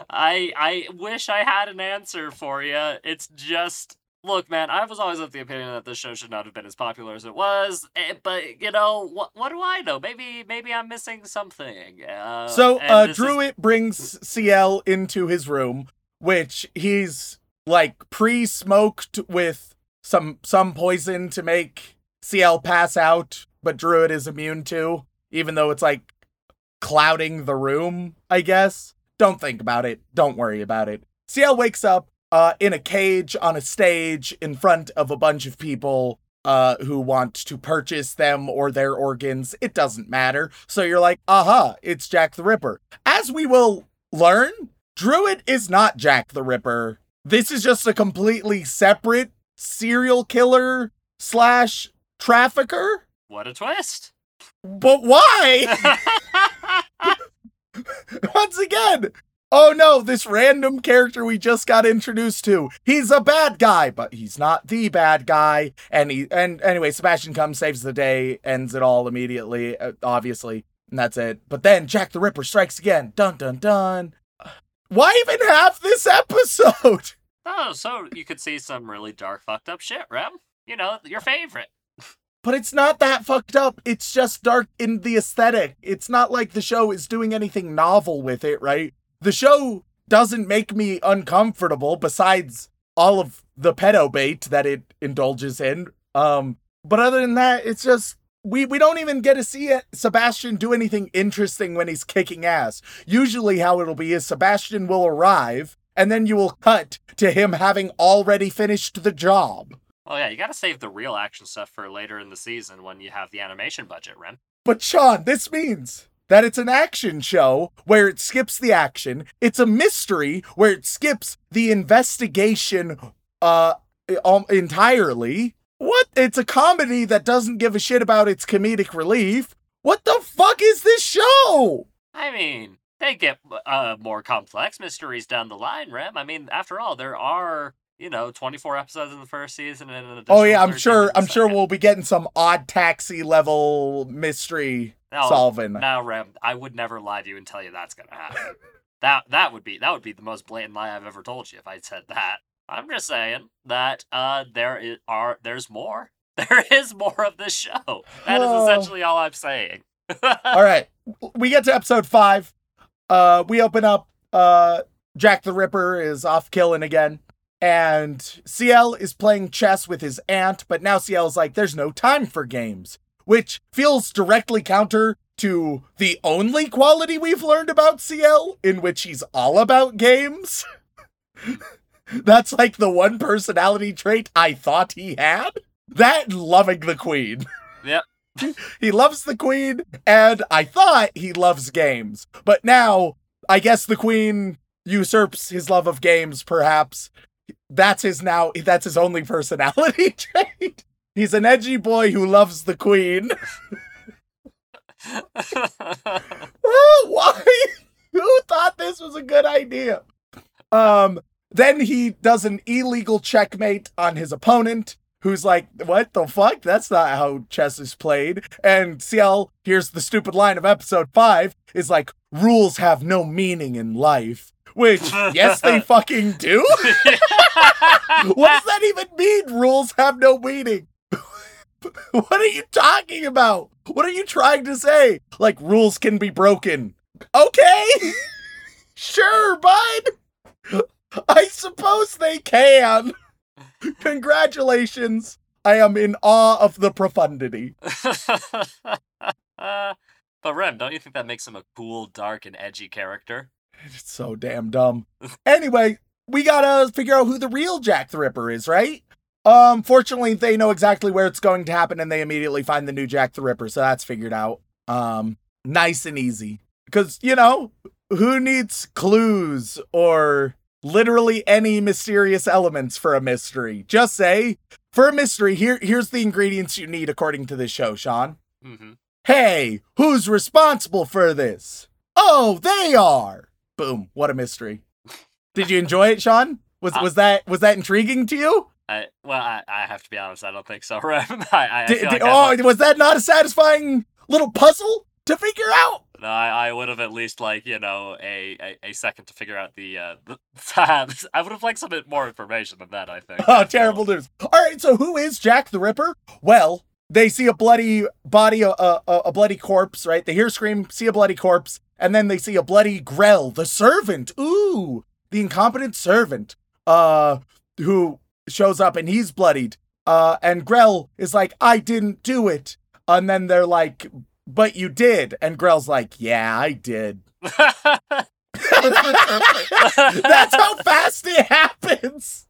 I I wish I had an answer for you. It's just look, man. I was always of the opinion that this show should not have been as popular as it was. eh, But you know, what what do I know? Maybe maybe I'm missing something. Uh, So, uh, is- Druitt brings Ciel into his room, which he's like pre-smoked with some some poison to make Ciel pass out, but Druitt is immune to, even though it's like clouding the room, I guess. Don't think about it. Don't worry about it. Ciel wakes up uh, in a cage on a stage in front of a bunch of people uh, who want to purchase them or their organs. It doesn't matter. So you're like, aha, it's Jack the Ripper. As we will learn, Druitt is not Jack the Ripper. This is just a completely separate serial killer slash trafficker. what a twist. But why? Once again, oh no, this random character we just got introduced to. He's a bad guy, but he's not the bad guy. And he and anyway, Sebastian comes, saves the day, ends it all immediately, uh, obviously, and that's it. But then Jack the Ripper strikes again. Dun dun dun. Why even have this episode? oh, so you could see some really dark, fucked up shit, Rem. You know, your favorite. But it's not that fucked up. It's just dark in the aesthetic. It's not like the show is doing anything novel with it, right? The show doesn't make me uncomfortable besides all of the pedo bait that it indulges in. Um, but other than that, it's just we we don't even get to see it, Sebastian do anything interesting when he's kicking ass. Usually how it'll be is Sebastian will arrive and then you will cut to him having already finished the job. Oh yeah, you gotta save the real action stuff for later in the season when you have the animation budget, Rem. But Sean, this means that it's an action show where it skips the action. It's a mystery where it skips the investigation uh entirely. What? It's a comedy that doesn't give a shit about its comedic relief. What the fuck is this show? I mean, they get uh, more complex mysteries down the line, Rem. I mean, after all, there are you know 24 episodes in the first season and an Oh yeah, I'm sure I'm sure we'll be getting some odd taxi level mystery No, solving. No, Ram, I would never lie to you and tell you that's gonna happen. that that would be that would be the most blatant lie I've ever told you if I said that. I'm just saying that uh there is, are there's more. There is more of this show. That is essentially all I'm saying. All right. We get to episode five. Uh, we open up. Uh, Jack the Ripper is off killing again. And Ciel is playing chess with his aunt, but now Ciel is like, there's no time for games, which feels directly counter to the only quality we've learned about Ciel, in which he's all about games. That's like the one personality trait I thought he had. That loving the queen. Yep. he loves the queen, and I thought he loves games. But now, I guess the queen usurps his love of games, perhaps. That's his now, that's his only personality trait. He's an edgy boy who loves the queen. Oh, why? Who thought this was a good idea? Um, then he does an illegal checkmate on his opponent, who's like, What the fuck? That's not how chess is played. And Ciel, here's the stupid line of episode five, is like, rules have no meaning in life. Which, yes, they fucking do. what does that even mean? Rules have no meaning. what are you talking about? What are you trying to say? Like rules can be broken. Okay. sure, bud. I suppose they can. Congratulations. I am in awe of the profundity. Uh, but Rem, don't you think that makes him a cool, dark, and edgy character? It's so damn dumb. Anyway, we gotta figure out who the real Jack the Ripper is, right? Um, fortunately, they know exactly where it's going to happen and they immediately find the new Jack the Ripper, so that's figured out. Um, nice and easy. Because, you know, who needs clues or literally any mysterious elements for a mystery. Just say, for a mystery, here here's the ingredients you need according to this show, Sean. hmm Hey, who's responsible for this? Oh, they are. Boom, what a mystery. Did you enjoy it, Sean? Was Uh, was that was that intriguing to you? I, well, I, I have to be honest. I don't think so, I, I, I Did- like I- oh, was that not a satisfying little puzzle to figure out? No, I, I would have at least like you know a, a, a second to figure out the uh the, I would have liked some bit more information than that. I think. Oh, terrible news. All right, so who is Jack the Ripper? Well, they see a bloody body, a, a, a bloody corpse, right? They hear scream, see a bloody corpse, and then they see a bloody Grell, the servant. Ooh, the incompetent servant, uh, who shows up and he's bloodied. Uh, and Grell is like, I didn't do it. And then they're like, but you did. And Grell's like, yeah, I did. That's how fast it happens.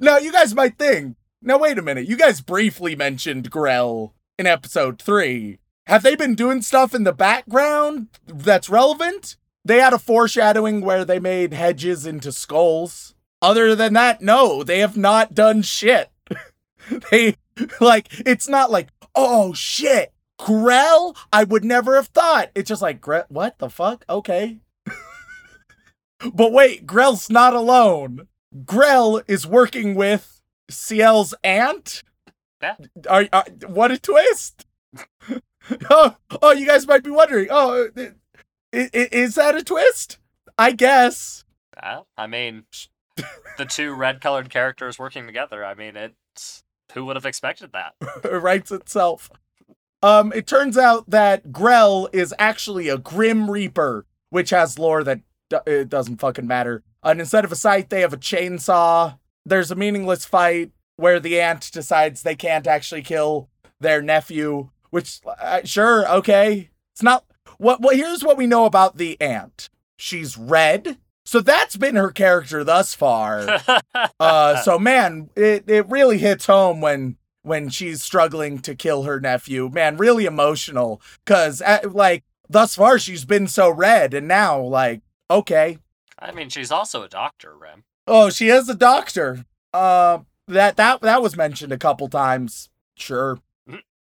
Now, you guys might think, now wait a minute, you guys briefly mentioned Grell in episode three. Have they been doing stuff in the background that's relevant? They had a foreshadowing where they made hedges into skulls. Other than that, no, they have not done shit. they, like, it's not like, oh shit, Grell? I would never have thought. It's just like, what the fuck? Okay. But wait, Grell's not alone. Grell is working with Ciel's aunt. Yeah. Are, are what a twist! oh, oh, you guys might be wondering. Oh, i- i- is that a twist? I guess. Well, I mean, the two red-colored characters working together. I mean, it's who would have expected that? It writes itself. Um, it turns out that Grell is actually a Grim Reaper, which has lore that do- it doesn't fucking matter. And instead of a scythe, they have a chainsaw. There's a meaningless fight where the aunt decides they can't actually kill their nephew, which uh, sure, okay. It's not what what here's what we know about the aunt. She's red. So that's been her character thus far. Uh, so man, it, it really hits home when when she's struggling to kill her nephew. Man, really emotional. Cause uh, like thus far she's been so red, and now like okay, I mean, she's also a doctor, Rem. oh she is a doctor. Uh, that that that was mentioned a couple times. Sure.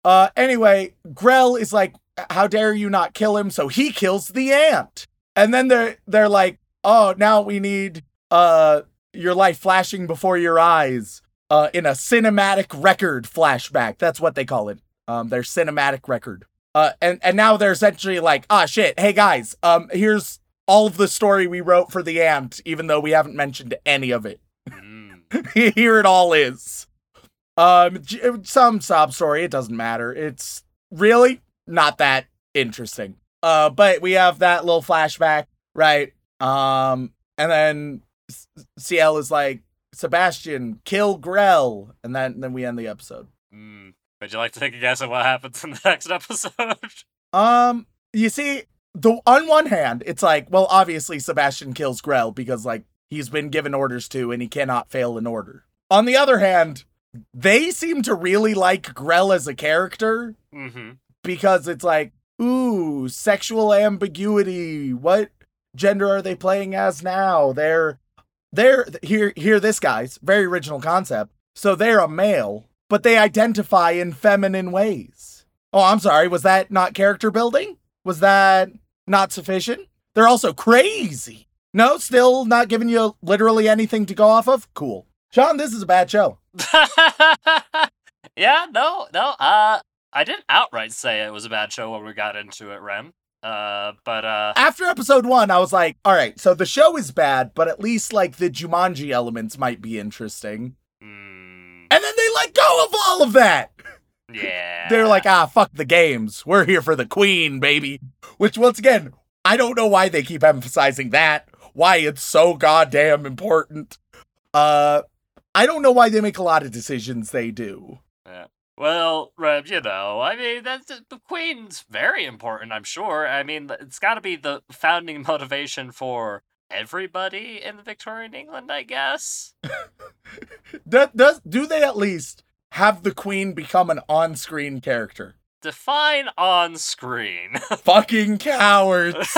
Uh, anyway, Grell is like, how dare you not kill him? So he kills the aunt, and then they're they're like, oh, now we need uh your life flashing before your eyes. Uh in a cinematic record flashback. That's what they call it. Um their cinematic record. Uh and and now they're essentially like ah shit. Hey guys um here's all of the story we wrote for the aunt even though we haven't mentioned any of it. Mm. here it all is um some sob story it doesn't matter it's really not that interesting uh but we have that little flashback right um and then Ciel is like, Sebastian, kill Grell. And then, then we end the episode. Mm. Would you like to take a guess at what happens in the next episode? Um, you see, the on one hand, it's like, well, obviously Sebastian kills Grell because like he's been given orders to and he cannot fail an order. On the other hand, they seem to really like Grell as a character mm-hmm. because it's like, ooh, sexual ambiguity. What gender are they playing as now? They're they're here here this guy's very original concept. So they're a male, but they identify in feminine ways. Oh, I'm sorry, was that not character building? Was that not sufficient? They're also crazy. No, still not giving you literally anything to go off of? Cool. Sean, this is a bad show. yeah, no, no. Uh, I didn't outright say it was a bad show when we got into it, Rem. Uh, but uh, after episode one, I was like, all right, so the show is bad, but at least like the Jumanji elements might be interesting. mm, And then they let go of all of that. yeah, They're like, ah, fuck the games. We're here for the queen, baby. Which, once again, I don't know why they keep emphasizing that. Why it's so goddamn important. Uh, I don't know why they make a lot of decisions they do. Yeah. Well, Rem, you know, I mean, that's the Queen's very important. I'm sure. I mean, it's got to be the founding motivation for everybody in the Victorian England, I guess. Does, does do they at least have the queen become an on-screen character? Define on screen. Fucking cowards.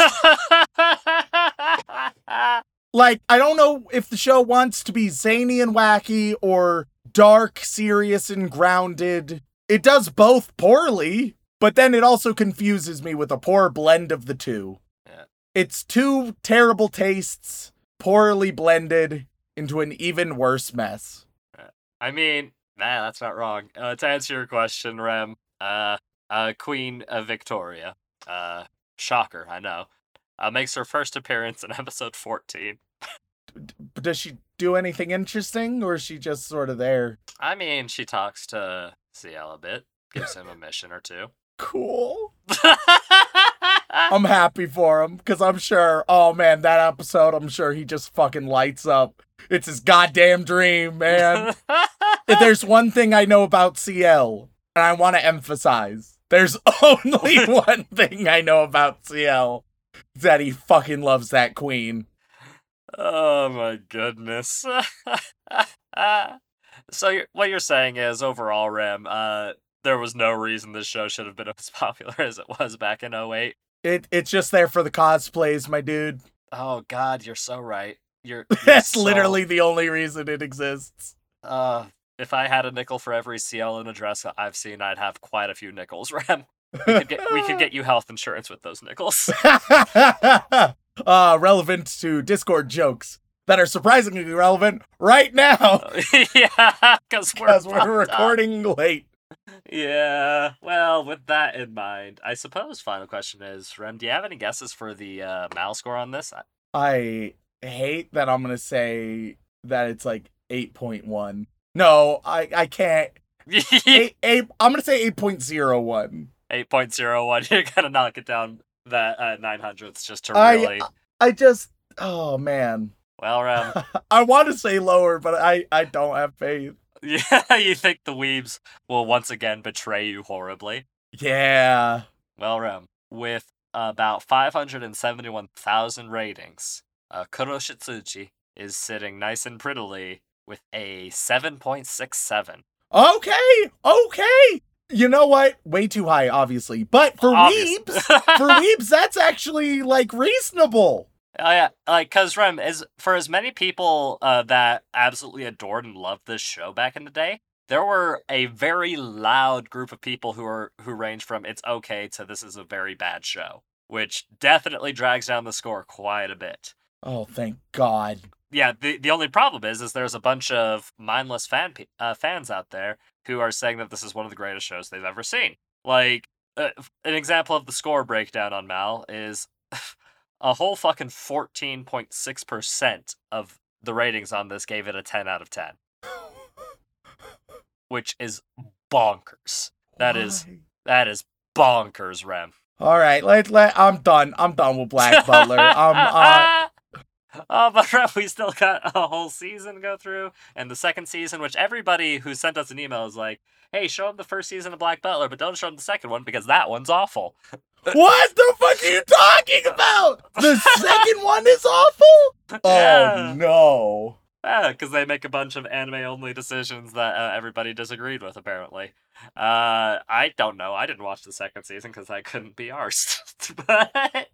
Like I don't know if the show wants to be zany and wacky or dark, serious and grounded. It does both poorly, but then it also confuses me with a poor blend of the two. Yeah. It's two terrible tastes poorly blended into an even worse mess. I mean, nah, that's not wrong. Uh, to answer your question, Rem, uh, uh, Queen Victoria, uh, shocker, I know, uh, makes her first appearance in episode 14. But does she do anything interesting or is she just sort of there? I mean, she talks to Ciel a bit, gives him a mission or two. Cool. I'm happy for him because I'm sure, oh man, that episode, I'm sure he just fucking lights up. It's his goddamn dream, man. if there's one thing I know about Ciel, and I want to emphasize, there's only one thing I know about Ciel that he fucking loves that queen. oh my goodness. so you're, what you're saying is, overall, Rem, uh, there was no reason this show should have been as popular as it was back in 08. It it's just there for the cosplays, my dude. Oh God, you're so right. You're, you're That's so- literally the only reason it exists. Uh, if I had a nickel for every Ciel in a dress I've seen, I'd have quite a few nickels, Rem. We could get we could get you health insurance with those nickels. uh, relevant to Discord jokes that are surprisingly relevant right now yeah, because we're, we're fucked up. recording late. Yeah. Well, with that in mind, I suppose final question is, Rem, do you have any guesses for the uh, Mal score on this? I hate that I'm gonna say that it's like 8.1. No, I I can't. Eight, eight, I'm gonna say 8.01. Eight point zero one. You're gonna knock it down that uh, nine hundredths just to I- really. I just oh man. Well, Rem, I want to say lower, but I I don't have faith. yeah, you think the weebs will once again betray you horribly? Yeah. Well, Rem, with about 571,000 ratings, uh, Kuroshitsuji is sitting nice and prettily with a 7.67. Okay. Okay. You know what? Way too high, obviously. But for Obvious- weebs, for weebs, that's actually like reasonable. Oh yeah, like cause Rem as for as many people uh, that absolutely adored and loved this show back in the day, there were a very loud group of people who are who range from it's okay to this is a very bad show, which definitely drags down the score quite a bit. Oh, thank God. Yeah, the the only problem is is there's a bunch of mindless fan uh, fans out there who are saying that this is one of the greatest shows they've ever seen. Like uh, an example of the score breakdown on Mal is a whole fucking 14.6% of the ratings on this gave it a 10 out of 10, which is bonkers. That is Why? that is bonkers, Rem. All right. Let let. I'm done. I'm done with Black Butler. Um. Uh, oh, but we still got a whole season to go through, and the second season, which everybody who sent us an email is like, "Hey, show them the first season of Black Butler, but don't show them the second one because that one's awful." what the fuck are you talking about? The second one is awful. Oh Yeah. no. Yeah, because they make a bunch of anime-only decisions that uh, everybody disagreed with. Apparently, uh, I don't know. I didn't watch the second season because I couldn't be arsed. but,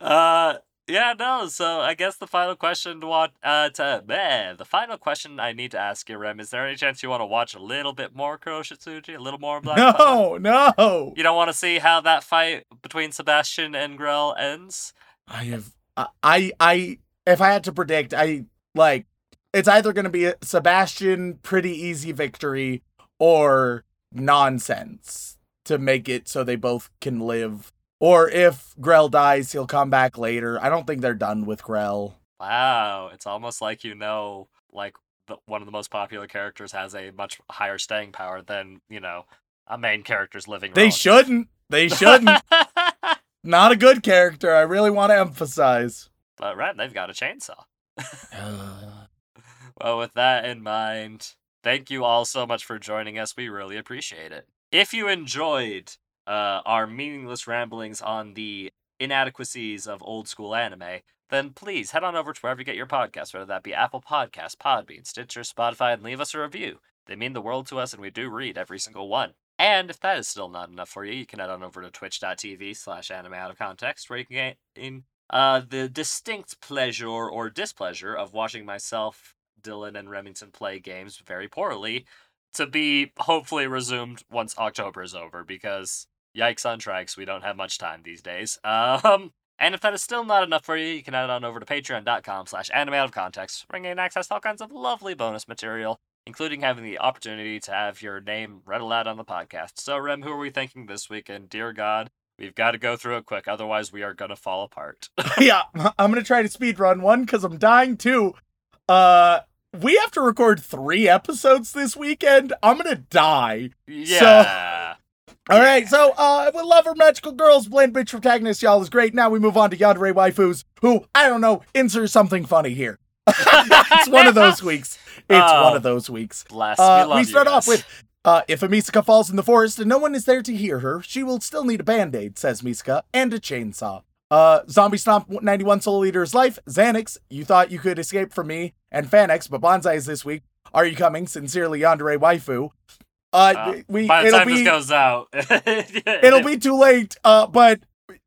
uh, yeah, no. So I guess the final question to want uh to bleh, the final question I need to ask you, Rem, is there any chance you want to watch a little bit more Kuroshitsuji, a little more Black? No. No. You don't want to see how that fight between Sebastian and Grell ends? I have. I. I. I if I had to predict, I like. It's either going to be a Sebastian pretty easy victory or nonsense to make it so they both can live. Or if Grell dies, he'll come back later. I don't think they're done with Grell. Wow, it's almost like you know, like the, one of the most popular characters has a much higher staying power than you know a main character's living. They relative. shouldn't. They shouldn't. Not a good character. I really want to emphasize. but right, they've got a chainsaw. Well, with that in mind, thank you all so much for joining us. We really appreciate it. If you enjoyed uh, our meaningless ramblings on the inadequacies of old school anime, then please head on over to wherever you get your podcasts, whether that be Apple Podcasts, Podbean, Stitcher, Spotify, and leave us a review. They mean the world to us, and we do read every single one. And if that is still not enough for you, you can head on over to twitch.tv slash anime out of context, where you can get in uh, the distinct pleasure or displeasure of watching myself, Dylan, and Remington play games very poorly to be hopefully resumed once October is over because yikes on trikes, we don't have much time these days. Um, and if that is still not enough for you, you can head on over to patreon.com slash anime out of context, bring in access to all kinds of lovely bonus material, including having the opportunity to have your name read aloud on the podcast. So, Rem, who are we thanking this week? And dear God, we've got to go through it quick, otherwise we are going to fall apart. yeah, I'm gonna try to speed run one because I'm dying too. Uh, we have to record three episodes this weekend. I'm gonna die. yeah. All right, so uh, we love Lover Magical Girls, bland bitch protagonist, y'all is great. Now we move on to Yandere waifus, who I don't know, insert something funny here. it's one of those weeks. It's Oh, one of those weeks. Bless. Uh, we we start off with uh, if a Misaka falls in the forest and no one is there to hear her, she will still need a band aid, says Misaka, and a chainsaw. Uh, Zombie Stomp 91 Soul Eater's life. Xanax, you thought you could escape from me and Fanex, but Banzai is this week. Are you coming? Sincerely, Yandere Waifu. Uh, Uh, we By the it'll time be this goes out, it'll be too late. Uh, but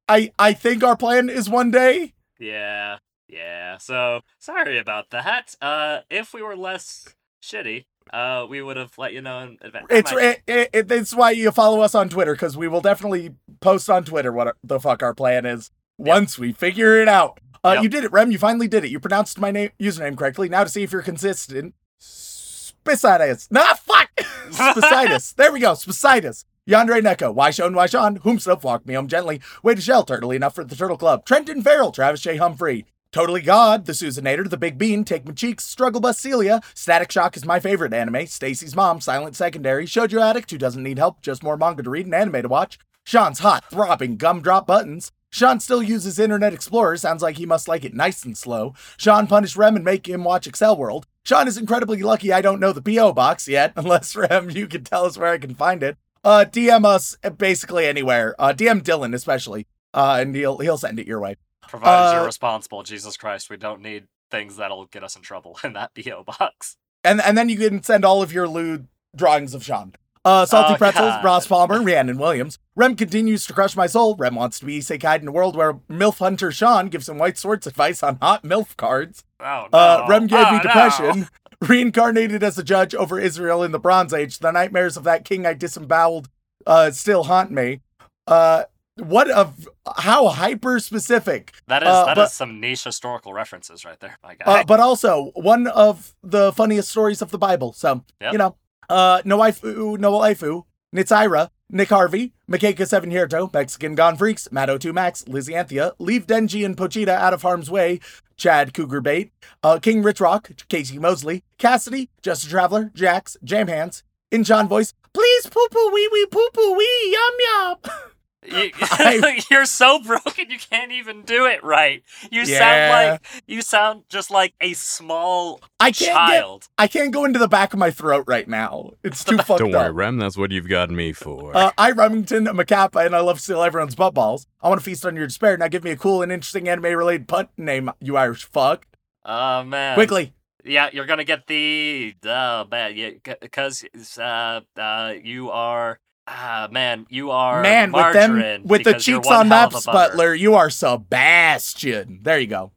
I I think our plan is one day. Yeah, yeah. So sorry about that. Uh, if we were less shitty, uh, we would have let you know in advance. It's it, it, it, it's why you follow us on Twitter because we will definitely post on Twitter what the fuck our plan is once we figure it out. Uh, Yep. You did it, Rem. You finally did it. You pronounced my name username correctly. Now to see if you're consistent. Spicitus. Nah, fuck. Spicitus. there we go. Spicitus. Yandere Neko, why Sean, Whomstuff, walk me home gently, way to shell, turtly enough for the Turtle Club, Trenton Farrell, Travis J. Humphrey, Totally God, The Susanator, The Big Bean, Take My Cheeks, Struggle Bus Celia, Static Shock is my favorite anime, Stacy's Mom, Silent Secondary, Shoujo Addict, who doesn't need help, just more manga to read and anime to watch, Sean's hot, throbbing gumdrop buttons, Sean still uses Internet Explorer, sounds like he must like it nice and slow. Sean punished Rem and make him watch Accel World. Sean is incredibly lucky I don't know the P.O. box yet, unless Rem, you can tell us where I can find it. Uh, DM us uh, basically anywhere. Uh, DM Dylan especially, uh, and he'll he'll send it your way. provided uh, you're responsible. Jesus Christ, we don't need things that'll get us in trouble in that PO box. And and then you can send all of your lewd drawings of Sean. Uh, Salty Oh, Pretzels, God. Ross Palmer, Rhiannon Williams. Rem continues to crush my soul. Rem wants to be isekai in a world where MILF Hunter Sean gives him white swords advice on hot MILF cards. Oh no! Uh, Rem gave Oh, me no. depression. Reincarnated as a judge over Israel in the Bronze Age. The nightmares of that king I disemboweled uh, still haunt me. Uh, what of how hyper specific? That is uh, that is but- some niche historical references right there, my guy. Uh, but also one of the funniest stories of the Bible. So Yep. you know, uh, no waifu, no waifu, Nitsaira, Nick Harvey, Makeka Seven Hirto, Mexican Gone Freaks, Matt02 Max, Lizzie Anthea, Leave Denji and Pochita out of harm's way, Chad Cougar Bait, uh, King Rich Rock, Casey Mosley, Cassidy, Just a Traveler, Jax, Jam Hands, In John Voice, please poo poo wee wee poo poo wee yum yum. You, I- you're so broken you can't even do it right. You Yeah. sound like you sound just like a small I can't get, child. I can't go into the back of my throat right now. It's too fucked up. Don't up. worry, Rem. That's what you've got me for. Uh, I, Remington, I'm a Kappa, and I love to steal everyone's butt balls. I want to feast on your despair. Now give me a cool and interesting anime-related punt name, you Irish fuck. Oh man. Quickly. Yeah, you're gonna get the oh man, yeah, because uh, uh, you are ah man, you are Man, with them, with the cheeks on maps. Butler, you are Sebastian. There you go.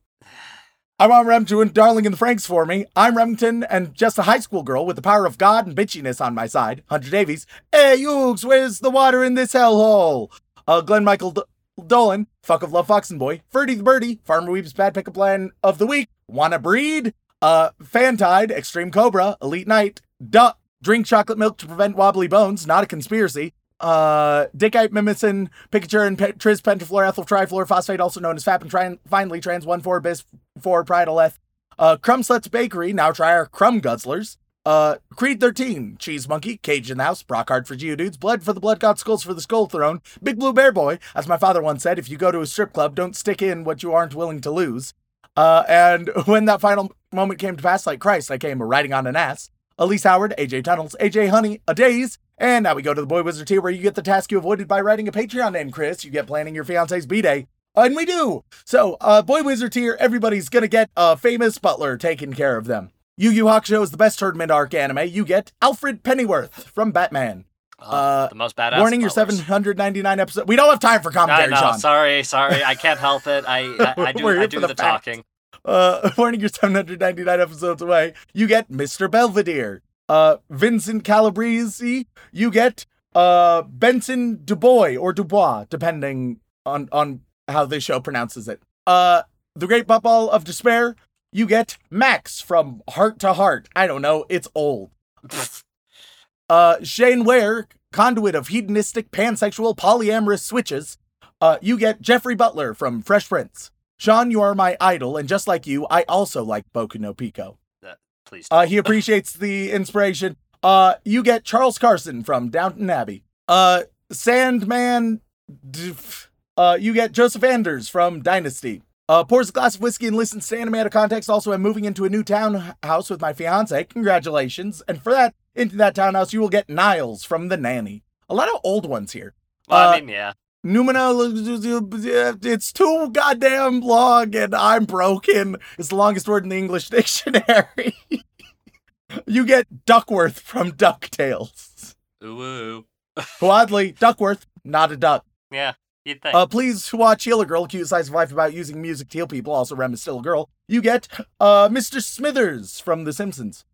I want Rem doing Darling in the Franxx for me. I'm Remington and just a high school girl with the power of God and bitchiness on my side. Hunter Davies. Hey, Yugs, where's the water in this hellhole? Uh, Glenn Michael D- Dolan. Fuck of Love Foxen Boy. Ferdy the Birdie. Farmer Weeb's Bad Pickup Line of the Week. Wanna Breed? Uh, Fantide. Extreme Cobra. Elite Knight. Duh. Drink chocolate milk to prevent wobbly bones. Not a conspiracy. Uh, Dickite, Mimicin, Pikachu, and Tris, Pentaflor, Ethyl, Triflor, Phosphate, also known as FAP, and tri- finally Trans 1 4 Bis 4 Pridoleth. Uh, Crumb Sluts Bakery, now try our Crumb Guzzlers. Uh, Creed 13, Cheese Monkey, Cage in the House, Brockhard for Geodudes, Blood for the Blood God, Skulls for the Skull Throne, Big Blue Bear Boy, as my father once said, if you go to a strip club, don't stick in what you aren't willing to lose. Uh, and when that final moment came to pass, like Christ, I came riding on an ass. Elise Howard, AJ Tunnels, AJ Honey, a days. And now we go to the Boy Wizard tier where you get the task you avoided by writing a Patreon name, Chris. You get planning your fiance's B-Day. And we do. So, uh, Boy Wizard tier, everybody's gonna get a famous butler taking care of them. Yu Yu Hakusho is the best tournament arc anime. You get Alfred Pennyworth from Batman. Uh, the most badass. Warning, your butlers. 799 episode. We don't have time for I commentary, know. Sean. Sorry, sorry. I can't help it. I I, I do I do the the, talking. Uh, warning, you're 799 episodes away. You get Mr. Belvedere. Uh, Vincent Calabrese. You get uh Benson Dubois or Dubois, depending on on how the show pronounces it. Uh, the Great Buttball of Despair. You get Max from Hart to Hart. I don't know. It's old. Uh, Shane Ware, conduit of hedonistic, pansexual, polyamorous switches. Uh, you get Geoffrey Butler from Fresh Prince. Sean, you are my idol, and just like you, I also like Boku no Pico. Please. Uh, he appreciates the inspiration. Uh, you get Charles Carson from Downton Abbey. Uh, Sandman. Uh, you get Joseph Anders from Dynasty. Uh, pours a glass of whiskey and listens to anime out of context. Also, I'm moving into a new townhouse with my fiance. Congratulations! And for that, into that townhouse, you will get Niles from The Nanny. A lot of old ones here. well, uh, I mean, yeah. Numina, it's too goddamn long and I'm broken. It's the longest word in the English dictionary. you get Duckworth from DuckTales. Ooh. Who oddly, Duckworth, not a duck. Yeah. You'd think. Uh, please watch Healer Girl, cute slice of life about using music to heal people. Also, Rem is still a girl. You get uh, Mr. Smithers from The Simpsons.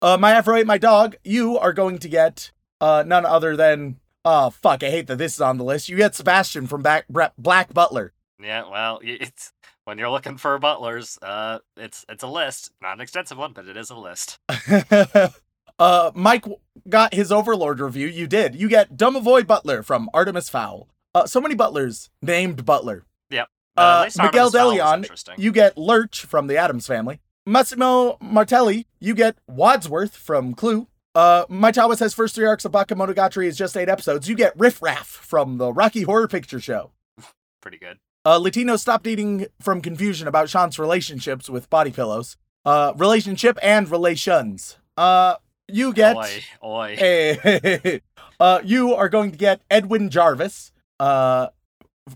Uh, my Afro ate my dog. You are going to get uh, none other than oh fuck, I hate that this is on the list. You get Sebastian from Back, Black Butler. yeah. Well, it's when you're looking for butlers. Uh, it's it's a list, not an extensive one, but it is a list. uh, Mike got his Overlord review. You did. You get Domovoy Butler from Artemis Fowl. Uh, so many butlers named Butler. Yep. Uh, Miguel DeLeon. You get Lurch from the Addams Family. Massimo Martelli. You get Wadsworth from Clue. Uh, Maitawa says first three arcs of Bakemonogatari is just eight episodes. You get Riff Raff from the Rocky Horror Picture Show. Pretty good. Uh, Latino stopped eating from confusion about Sean's relationships with body pillows. Uh, relationship and relations. Uh, you get. Oi, oi. Hey, uh, you are going to get Edwin Jarvis. Uh,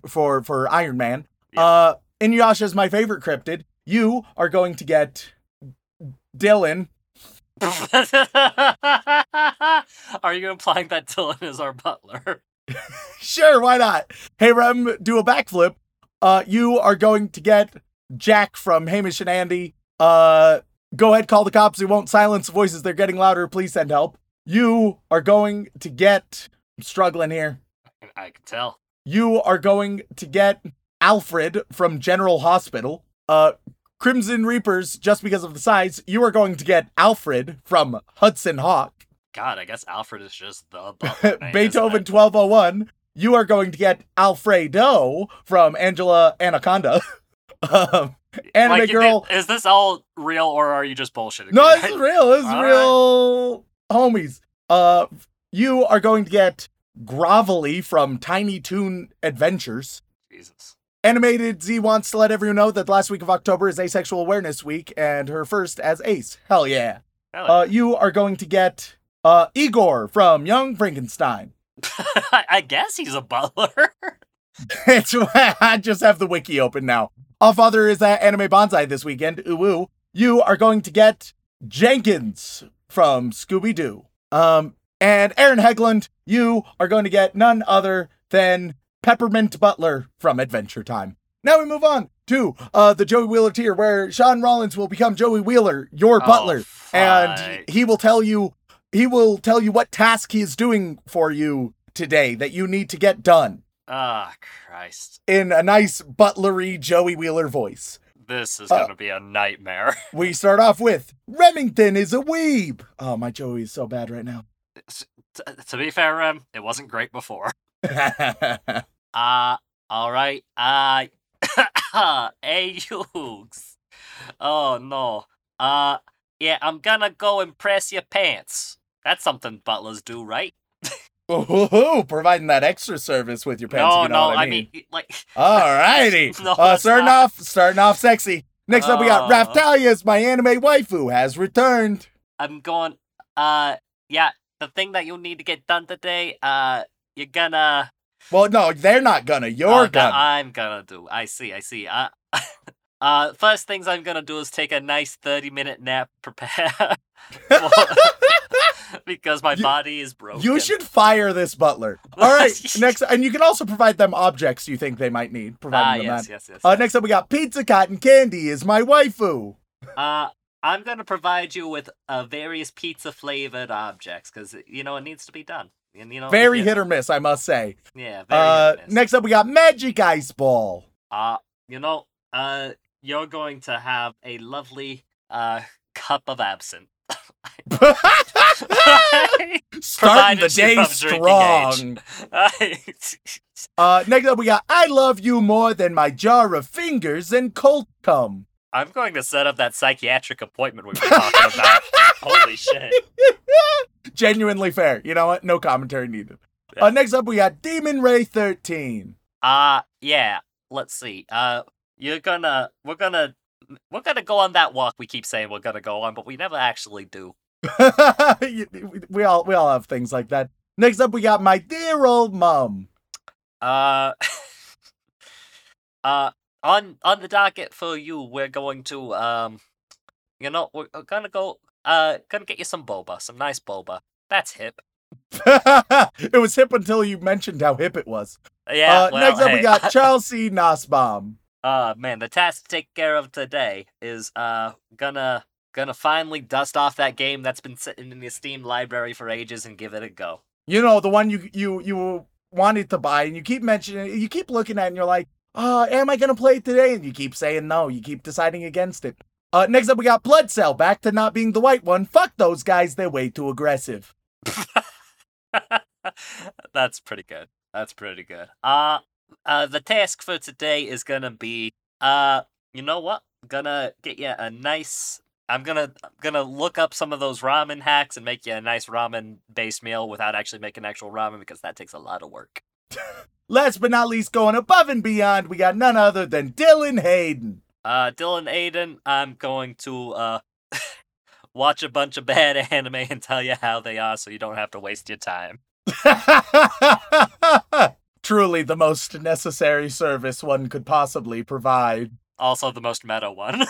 for for Iron Man. Yeah. Uh, Inuyasha's my favorite cryptid. You are going to get Dylan. Are you implying that Dylan is our butler? Sure, why not? Hey Rem, do a backflip. Uh, you are going to get Jack from Hamish and Andy. Uh, go ahead, call the cops. We won't silence the voices. They're getting louder. Please send help. You are going to get. I'm struggling here. I can tell. You are going to get Alfred from General Hospital. Uh, Crimson Reapers, just because of the size, you are going to get Alfred from Hudson Hawk. God, I guess Alfred is just the name, Beethoven 1201. You are going to get Alfredo from Angela Anaconda. um, anime Like, girl. Is this all real or are you just bullshitting? No, me? this is real. This is All real homies. Uh, you are going to get Grovelly from Tiny Toon Adventures. Jesus. Animated Z wants to let everyone know that the last week of October is Asexual Awareness Week, and her first as Ace. Hell yeah. Hell Uh, you are going to get uh, Igor from Young Frankenstein. I I guess he's a butler. it's I just have the wiki open now. All Father is at Anime Banzai this weekend. Ooh, ooh. You are going to get Jenkins from Scooby Doo. Um, and Aaron Hegland, you are going to get none other than Peppermint Butler from Adventure Time. Now we move on to uh, the Joey Wheeler tier, where Sean Rollins will become Joey Wheeler, your Oh, butler, fuck. and he will tell you he will tell you what task he is doing for you today that you need to get done Ah, Christ. in a nice butlery Joey Wheeler voice. This is Uh, gonna be a nightmare. We start off with Remington is a weeb. Oh, my Joey is so bad right now. T- to be fair, um, it wasn't great before. Uh, all right. Uh, hey, Hughes. Oh, no. Uh, yeah, I'm gonna go and press your pants. That's something butlers do, right? Ooh, providing that extra service with your pants. no, if you know no, I I mean. mean, like, Alrighty. No, uh, starting not. off, starting off sexy. Next up, we got Uh. Raphtalia's My Anime Waifu has returned. I'm going, uh, yeah, the thing that you'll need to get done today, uh, you're gonna. Well, no, they're not gonna. You're uh, gonna. I'm gonna do. I see, I see. Uh, Uh, first things I'm gonna do is take a nice 30 minute nap, prepare. because my You- body is broken. You should fire this butler. All right, next, and you can also provide them objects you think they might need. Providing Ah, them yes, that. yes, yes. Uh, yes. next up, we got pizza cotton candy is my waifu. Uh, I'm gonna provide you with uh, various pizza flavored objects because you know it needs to be done. And you know, Very hit or miss, I must say. Yeah, very Uh, hit and miss. next up, we got magic ice ball. Uh, you know, uh, you're going to have a lovely uh cup of absinthe. Starting the day strong. Uh, next up, we got I love you more than my jar of fingers and cold cum. I'm going to set up that psychiatric appointment we were talking about. Holy shit. Genuinely fair. You know what? No commentary needed. Yeah. Uh, next up, we got Demon Ray 13. Uh yeah. Let's see. Uh you're gonna we're gonna we're gonna go on that walk we keep saying we're gonna go on, but we never actually do. we all we all have things like that. Next up, we got my dear old mom. Uh uh on on the docket for you, we're going to um you know, we're gonna go uh gonna get you some boba, some nice boba. That's hip. it was hip until you mentioned how hip it was. Yeah. uh, well, next up, hey, we got Charles C. Nussbaum. Uh man, the task to take care of today is uh gonna gonna finally dust off that game that's been sitting in the Steam library for ages and give it a go. You know the one you you you wanted to buy, and you keep mentioning it. You keep looking at, it and you're like, "Oh, am I gonna play it today?" And you keep saying no. You keep deciding against it. Uh, next up, we got Blood Cell. Back to not being the white one. Fuck those guys. They're way too aggressive. That's pretty good. That's pretty good. Uh uh the task for today is gonna be uh you know what? Gonna get you a nice I'm gonna I'm gonna look up some of those ramen hacks and make you a nice ramen based meal without actually making actual ramen because that takes a lot of work. Last but not least, going above and beyond, we got none other than Dylan Hayden. Uh Dylan Hayden, I'm going to uh watch a bunch of bad anime and tell you how they are so you don't have to waste your time. Truly the most necessary service one could possibly provide. Also the most meta one.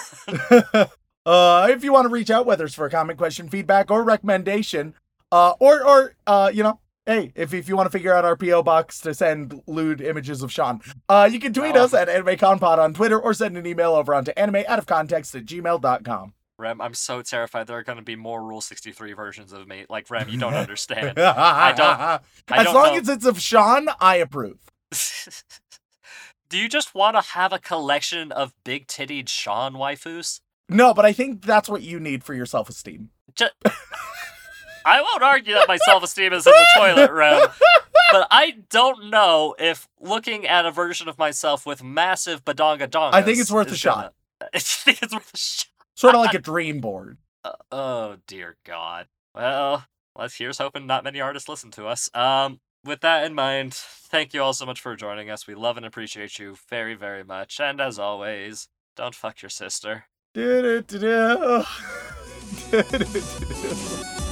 uh, if you want to reach out, whether it's for a comment, question, feedback, or recommendation, uh, or or uh, you know, hey, if if you want to figure out our PO box to send lewd images of Sean, uh, you can tweet Oh. us at AnimeConPod on Twitter or send an email over onto anime out of context at gmail.com. Rem, I'm so terrified there are going to be more Rule 63 versions of me. Like, Rem, you don't understand. I don't- I as don't long know. as it's of Sean, I approve. Do you just want to have a collection of big tittied Sean waifus? No, but I think that's what you need for your self esteem. Ju- I won't argue that my self esteem is in the toilet, room, but I don't know if looking at a version of myself with massive badonga dongas. I think it's worth a shot. gonna- I think it's worth a shot. Sort of like a dream board. Uh, oh dear God. Well, let's here's hoping not many artists listen to us. Um, with that in mind, thank you all so much for joining us. We love and appreciate you very, very much. And as always, don't fuck your sister.